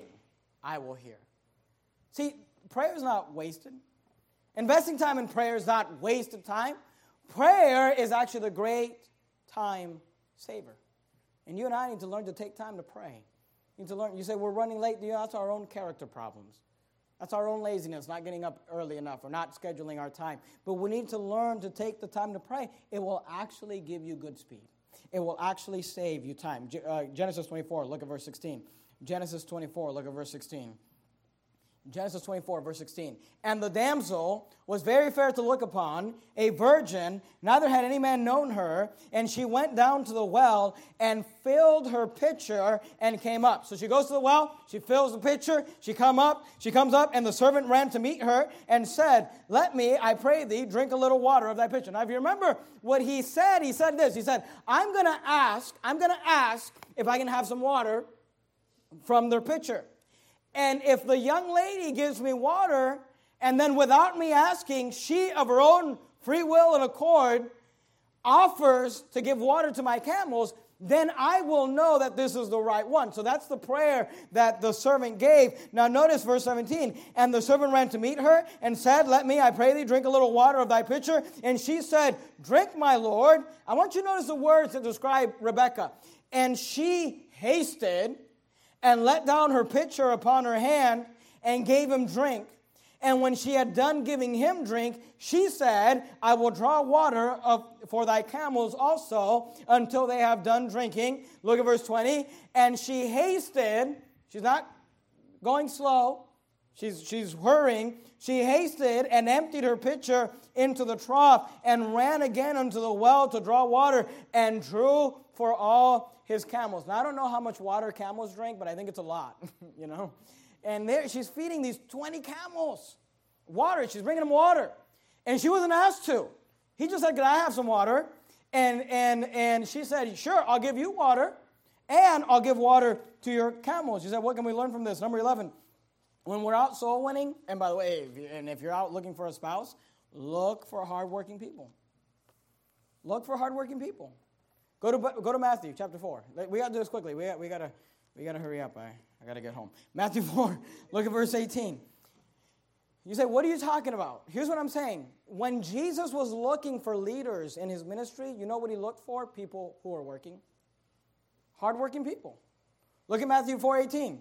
I will hear. See, prayer is not wasted. Investing time in prayer is not wasted time. Prayer is actually the great time saver. And you and I need to learn to take time to pray. You need to learn. You say we're running late. You know, that's our own character problems. That's our own laziness, not getting up early enough or not scheduling our time. But we need to learn to take the time to pray. It will actually give you good speed. It will actually save you time. Uh, Genesis 24, look at verse 16. Genesis 24, look at verse 16. Genesis 24, verse 16. And the damsel was very fair to look upon, a virgin, neither had any man known her, and she went down to the well and filled her pitcher and came up. So she goes to the well, she fills the pitcher, she come up, she comes up, and the servant ran to meet her and said, Let me, I pray thee, drink a little water of thy pitcher. Now, if you remember what he said, he said this. He said, I'm gonna ask, I'm gonna ask if I can have some water from their pitcher. And if the young lady gives me water, and then without me asking, she of her own free will and accord offers to give water to my camels, then I will know that this is the right one. So that's the prayer that the servant gave. Now notice verse 17. And the servant ran to meet her and said, Let me, I pray thee, drink a little water of thy pitcher. And she said, Drink, my Lord. I want you to notice the words that describe Rebecca. And she hasted and let down her pitcher upon her hand and gave him drink. And when she had done giving him drink, she said, I will draw water of, for thy camels also until they have done drinking. Look at verse 20. And she hasted, she's not going slow, she's, she's hurrying. She hasted and emptied her pitcher into the trough and ran again unto the well to draw water and drew for all his camels. Now, I don't know how much water camels drink, but I think it's a lot, you know? and there she's feeding these 20 camels water. She's bringing them water. And she wasn't asked to. He just said, Can I have some water? And, and, and she said, Sure, I'll give you water, and I'll give water to your camels. She said, What can we learn from this? Number 11. When we're out soul winning, and by the way, if and if you're out looking for a spouse, look for hardworking people. Look for hardworking people. Go to, go to Matthew chapter 4. We got to do this quickly. We got, we got to we got to hurry up. I, I got to get home. Matthew 4, look at verse 18. You say, What are you talking about? Here's what I'm saying. When Jesus was looking for leaders in his ministry, you know what he looked for? People who are working. Hardworking people. Look at Matthew 4:18.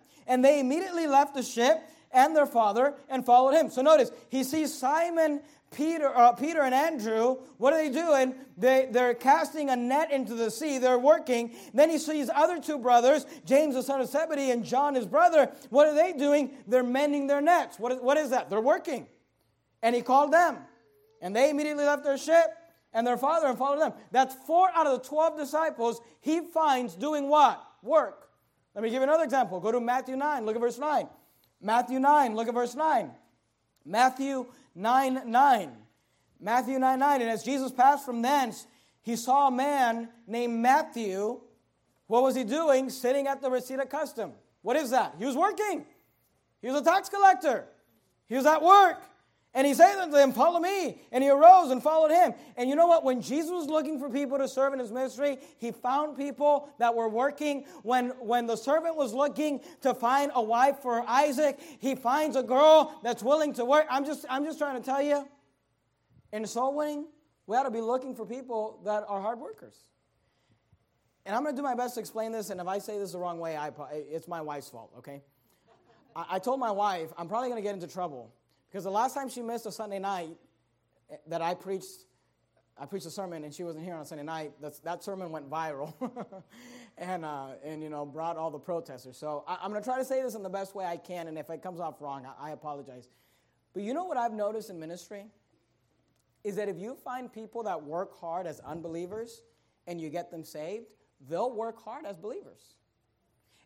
And they immediately left the ship and their father and followed him. So notice, he sees Simon Peter, uh, Peter and Andrew, what are they doing? They, they're casting a net into the sea. They're working. Then he sees other two brothers, James the son of Zebedee and John his brother. What are they doing? They're mending their nets. What is, what is that? They're working. And he called them. And they immediately left their ship and their father and followed them. That's four out of the 12 disciples he finds doing what? Work. Let me give you another example. Go to Matthew 9. Look at verse 9. Matthew 9. Look at verse 9. Matthew 9 9. Matthew 9 9. And as Jesus passed from thence, he saw a man named Matthew. What was he doing? Sitting at the receipt of custom. What is that? He was working. He was a tax collector. He was at work. And he said unto them, Follow me. And he arose and followed him. And you know what? When Jesus was looking for people to serve in his ministry, he found people that were working. When, when the servant was looking to find a wife for Isaac, he finds a girl that's willing to work. I'm just, I'm just trying to tell you, in soul winning, we ought to be looking for people that are hard workers. And I'm going to do my best to explain this. And if I say this the wrong way, I, it's my wife's fault, okay? I, I told my wife, I'm probably going to get into trouble because the last time she missed a Sunday night eh, that I preached, I preached a sermon and she wasn't here on Sunday night, that's, that sermon went viral and, uh, and, you know, brought all the protesters. So I, am going to try to say this in the best way I can, and if it comes off wrong, I, I apologize. But you know what I've noticed in ministry? Is that if you find people that work hard as unbelievers and you get them saved, they'll work hard as believers.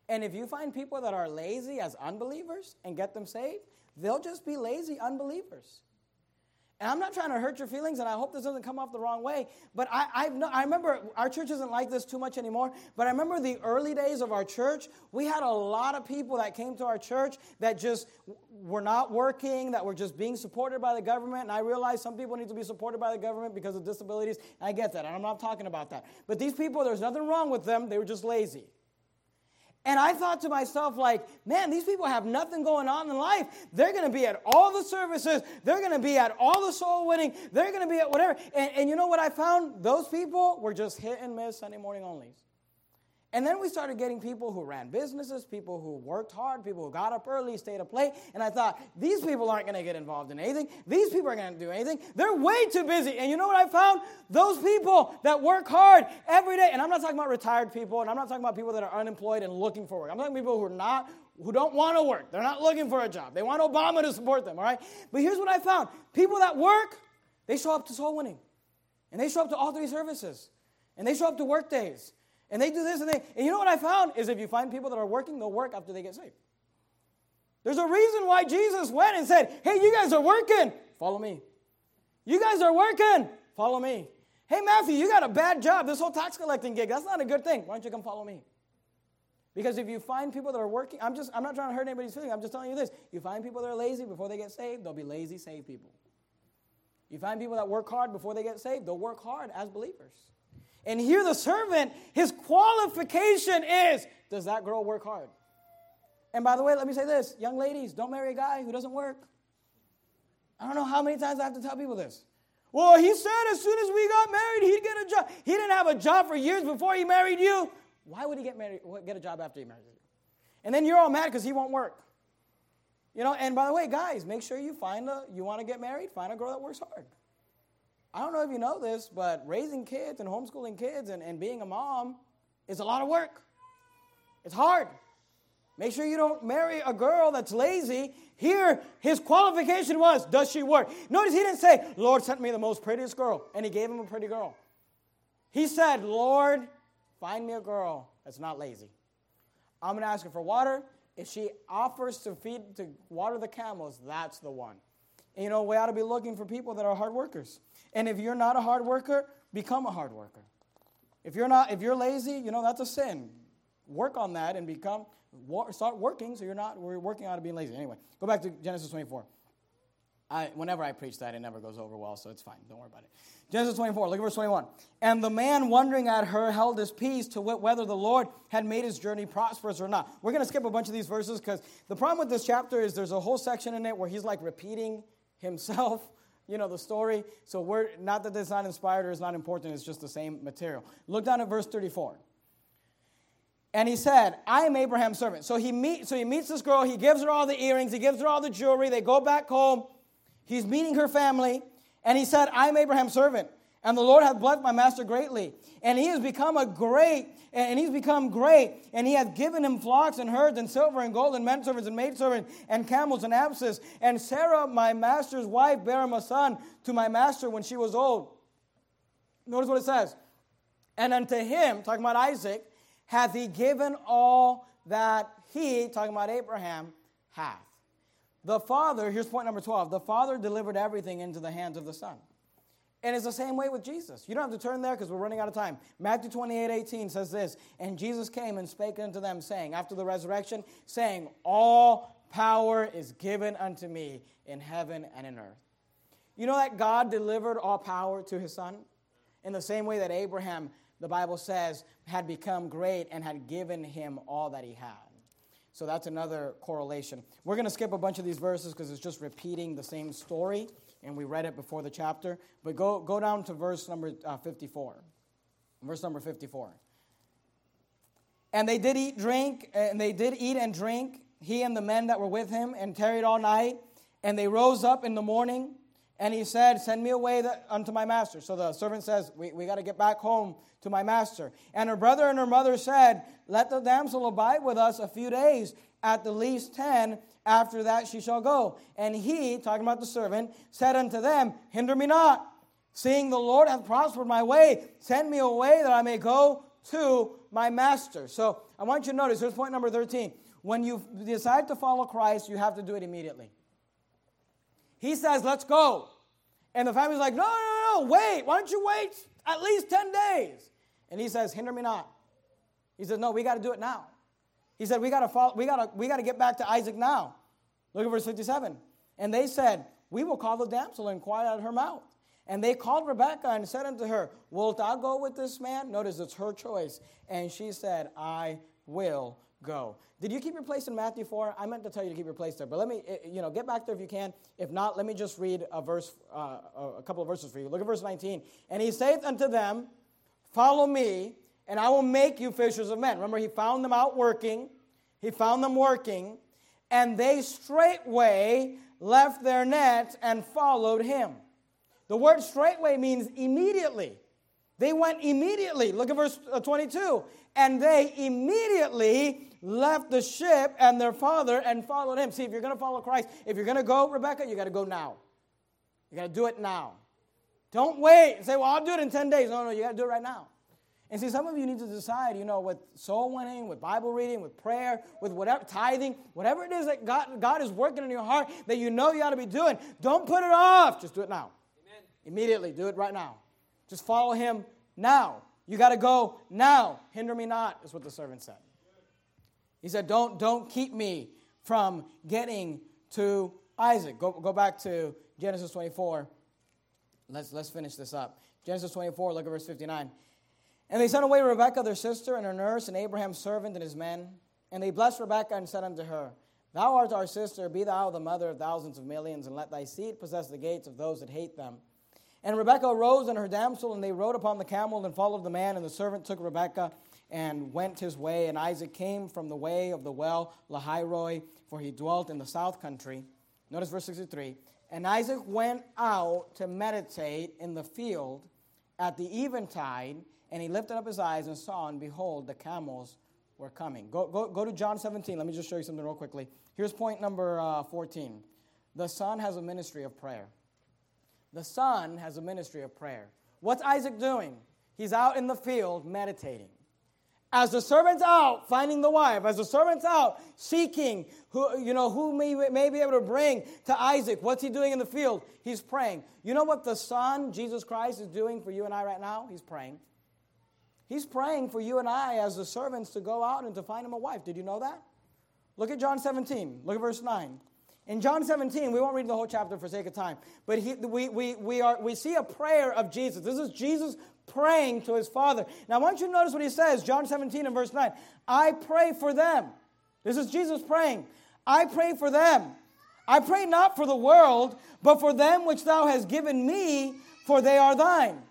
And if you find people that are lazy as unbelievers and get them saved, They'll just be lazy unbelievers. And I'm not trying to hurt your feelings, and I hope this doesn't come off the wrong way. But I, I've no, I remember our church isn't like this too much anymore. But I remember the early days of our church, we had a lot of people that came to our church that just were not working, that were just being supported by the government. And I realize some people need to be supported by the government because of disabilities. I get that, and I'm not talking about that. But these people, there's nothing wrong with them, they were just lazy. And I thought to myself, like, man, these people have nothing going on in life. They're going to be at all the services. They're going to be at all the soul winning. They're going to be at whatever. And, and you know what I found? Those people were just hit and miss Sunday morning onlys. And then we started getting people who ran businesses, people who worked hard, people who got up early, stayed up late. And I thought, these people aren't going to get involved in anything. These people aren't going to do anything. They're way too busy. And you know what I found? Those people that work hard every day, and I'm not talking about retired people, and I'm not talking about people that are unemployed and looking for work. I'm talking about people who are not who don't want to work. They're not looking for a job. They want Obama to support them, all right? But here's what I found. People that work, they show up to soul winning. And they show up to all three services. And they show up to work days. And they do this and they, and you know what I found is if you find people that are working, they'll work after they get saved. There's a reason why Jesus went and said, Hey, you guys are working, follow me. You guys are working, follow me. Hey, Matthew, you got a bad job, this whole tax collecting gig, that's not a good thing. Why don't you come follow me? Because if you find people that are working, I'm just I'm not trying to hurt anybody's feelings. I'm just telling you this. You find people that are lazy before they get saved, they'll be lazy saved people. You find people that work hard before they get saved, they'll work hard as believers. And here, the servant, his qualification is does that girl work hard? And by the way, let me say this young ladies, don't marry a guy who doesn't work. I don't know how many times I have to tell people this. Well, he said as soon as we got married, he'd get a job. He didn't have a job for years before he married you. Why would he get married, get a job after he married you? And then you're all mad because he won't work. You know, and by the way, guys, make sure you find a, you want to get married, find a girl that works hard. I don't know if you know this, but raising kids and homeschooling kids and, and being a mom is a lot of work. It's hard. Make sure you don't marry a girl that's lazy. Here, his qualification was, does she work? Notice he didn't say, Lord sent me the most prettiest girl, and he gave him a pretty girl. He said, Lord, find me a girl that's not lazy. I'm going to ask her for water. If she offers to feed, to water the camels, that's the one. You know, we ought to be looking for people that are hard workers. And if you're not a hard worker, become a hard worker. If you're not, if you're lazy, you know, that's a sin. Work on that and become, start working so you're not, we're working out of being lazy. Anyway, go back to Genesis 24. I, whenever I preach that, it never goes over well, so it's fine. Don't worry about it. Genesis 24, look at verse 21. And the man wondering at her held his peace to wit whether the Lord had made his journey prosperous or not. We're going to skip a bunch of these verses because the problem with this chapter is there's a whole section in it where he's like repeating himself, you know, the story. So we're not that it's not inspired or it's not important, it's just the same material. Look down at verse 34. And he said, I am Abraham's servant. So he, meet, so he meets this girl, he gives her all the earrings, he gives her all the jewelry, they go back home. He's meeting her family. And he said, I am Abraham's servant, and the Lord hath blessed my master greatly. And he has become a great, and he's become great, and he hath given him flocks and herds and silver and gold and men servants and maidservants and camels and asses. And Sarah, my master's wife, bare him a son to my master when she was old. Notice what it says. And unto him, talking about Isaac, hath he given all that he, talking about Abraham, hath. The Father, here's point number 12 the Father delivered everything into the hands of the Son. And it's the same way with Jesus. You don't have to turn there because we're running out of time. Matthew 28 18 says this And Jesus came and spake unto them, saying, after the resurrection, saying, All power is given unto me in heaven and in earth. You know that God delivered all power to his son? In the same way that Abraham, the Bible says, had become great and had given him all that he had. So that's another correlation. We're going to skip a bunch of these verses because it's just repeating the same story, and we read it before the chapter. But go, go down to verse number uh, 54. Verse number 54. And they did eat, drink, and they did eat and drink, he and the men that were with him, and tarried all night. And they rose up in the morning, and he said, Send me away unto my master. So the servant says, We, we got to get back home to my master. And her brother and her mother said, Let the damsel abide with us a few days, at the least ten. After that she shall go. And he, talking about the servant, said unto them, Hinder me not, seeing the Lord hath prospered my way. Send me away that I may go to my master. So I want you to notice, here's point number 13. When you decide to follow Christ, you have to do it immediately. He says, Let's go. And the family's like, No, no, no, wait. Why don't you wait at least 10 days? And he says, Hinder me not. He says, No, we got to do it now. He said, We got to follow, we got to we got to get back to Isaac now. Look at verse 57. And they said, We will call the damsel and inquire at her mouth. And they called Rebekah and said unto her, Wilt thou go with this man? Notice it's her choice. And she said, I will go. Did you keep your place in Matthew 4? I meant to tell you to keep your place there, but let me, eh, you know, get back there if you can. If not, let me just read a verse, uh, a couple of verses for you. Look at verse 19. And he saith unto them, Follow me, and I will make you fishers of men. Remember, he found them out working. He found them working, and they straightway left their nets and followed him. The word straightway means immediately. They went immediately. Look at verse uh, 22. And they immediately left the ship and their father and followed him. See, if you're going to follow Christ, if you're going to go, Rebecca, you got to go now. You got to do it now. Don't wait and say, well, I'll do it in 10 days. No, no, you got to do it right now. And see, some of you need to decide, you know, with soul winning, with Bible reading, with prayer, with whatever, tithing, whatever it is that God, God is working in your heart that you know you ought to be doing, don't put it off. Just do it now. Amen. Immediately, do it right now. Just follow Him now. You got to go now. Hinder me not, is what the servant said. He said, Don't, don't keep me from getting to Isaac. Go, go back to Genesis 24. Let's, let's finish this up. Genesis 24, look at verse 59. And they sent away Rebekah, their sister, and her nurse, and Abraham's servant and his men. And they blessed Rebekah and said unto her, Thou art our sister, be thou the mother of thousands of millions, and let thy seed possess the gates of those that hate them. And Rebekah arose and her damsel, and they rode upon the camel and followed the man, and the servant took Rebekah and went his way. And Isaac came from the way of the well Lahairoi, for he dwelt in the south country. Notice verse 63. And Isaac went out to meditate in the field at the eventide, and he lifted up his eyes and saw, and behold, the camels were coming. Go, go, go to John 17. Let me just show you something real quickly. Here's point number uh, 14. The Son has a ministry of prayer. The Son has a ministry of prayer. What's Isaac doing? He's out in the field meditating. As the servant's out finding the wife, as the servant's out seeking who, you know, who may, may be able to bring to Isaac, what's he doing in the field? He's praying. You know what the Son, Jesus Christ, is doing for you and I right now? He's praying. He's praying for you and I as the servants to go out and to find him a wife. Did you know that? Look at John 17. Look at verse 9. In John 17, we won't read the whole chapter for sake of time, but he, we, we, we, are, we see a prayer of Jesus. This is Jesus praying to his Father. Now, I want you to notice what he says, John 17 and verse 9. I pray for them. This is Jesus praying. I pray for them. I pray not for the world, but for them which thou hast given me, for they are thine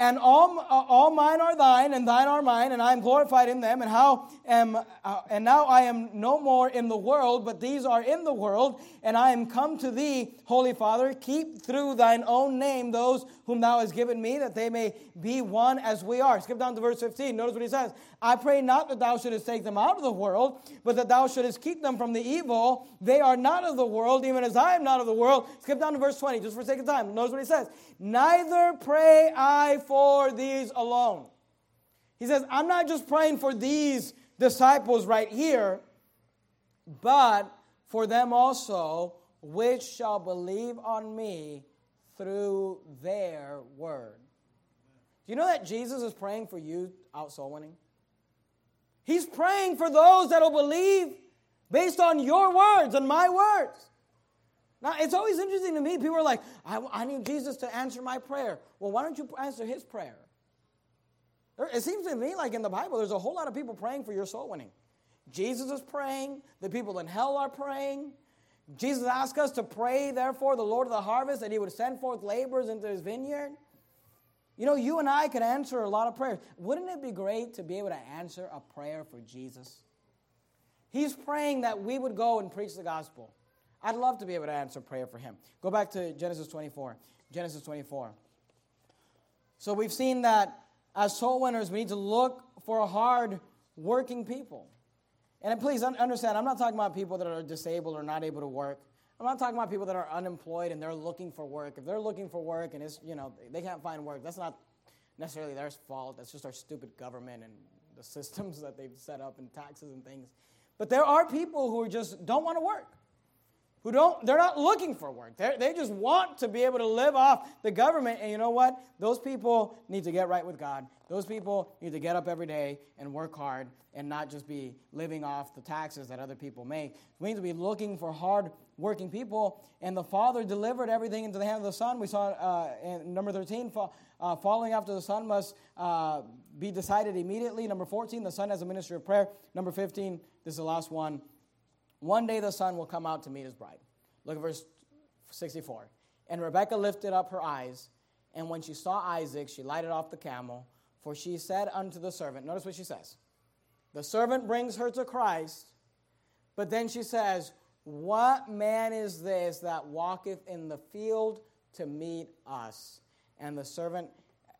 and all, uh, all mine are thine, and thine are mine, and I am glorified in them. And how am uh, and now I am no more in the world, but these are in the world, and I am come to thee, Holy Father. Keep through thine own name those whom thou hast given me, that they may be one as we are. Skip down to verse 15. Notice what he says. I pray not that thou shouldest take them out of the world, but that thou shouldest keep them from the evil. They are not of the world, even as I am not of the world. Skip down to verse 20, just for sake of time. Notice what he says. Neither pray I for these alone. He says, I'm not just praying for these disciples right here, but for them also which shall believe on me through their word. Do you know that Jesus is praying for you out soul winning? He's praying for those that will believe based on your words and my words. Now, it's always interesting to me. People are like, I, I need Jesus to answer my prayer. Well, why don't you answer his prayer? It seems to me like in the Bible, there's a whole lot of people praying for your soul winning. Jesus is praying, the people in hell are praying. Jesus asked us to pray, therefore, the Lord of the harvest, that he would send forth laborers into his vineyard. You know, you and I could answer a lot of prayers. Wouldn't it be great to be able to answer a prayer for Jesus? He's praying that we would go and preach the gospel. I'd love to be able to answer prayer for him. Go back to Genesis 24. Genesis 24. So we've seen that as soul winners, we need to look for hard working people. And please understand, I'm not talking about people that are disabled or not able to work. I'm not talking about people that are unemployed and they're looking for work. If they're looking for work and it's, you know, they can't find work, that's not necessarily their fault. That's just our stupid government and the systems that they've set up and taxes and things. But there are people who just don't want to work who don't they're not looking for work. They they just want to be able to live off the government. And you know what? Those people need to get right with god. Those people need to get up every day and work hard and not just be living off the taxes that other people make. We need to be looking for hard working people. And the father delivered everything into the hand of the son. We saw uh, in number 13 uh, following after the son must uh, be decided immediately. Number 14 the son has a ministry of prayer. Number 15 this is the last one one day the son will come out to meet his bride. Look at verse 64. And Rebekah lifted up her eyes, and when she saw Isaac, she lighted off the camel, for she said unto the servant, Notice what she says. The servant brings her to Christ, but then she says, What man is this that walketh in the field to meet us? And the servant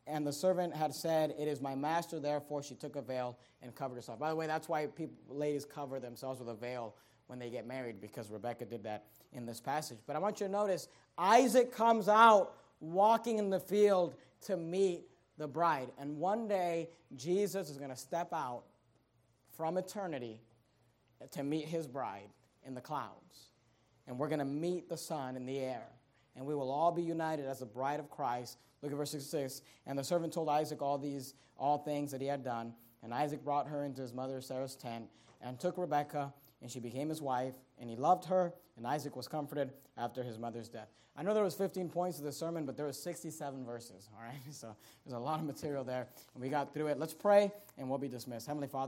and the servant had said, It is my master, therefore she took a veil and covered herself. By the way, that's why people, ladies cover themselves with a veil when they get married because Rebecca did that in this passage. But I want you to notice Isaac comes out walking in the field to meet the bride. And one day, Jesus is going to step out from eternity to meet his bride in the clouds. And we're going to meet the Son in the air. And we will all be united as the bride of Christ. Look at verse 66. And the servant told Isaac all these all things that he had done. And Isaac brought her into his mother Sarah's tent and took Rebekah and she became his wife, and he loved her, and Isaac was comforted after his mother's death. I know there was 15 points to the sermon, but there was 67 verses, all right? So there's a lot of material there, and we got through it. Let's pray, and we'll be dismissed. Heavenly Father,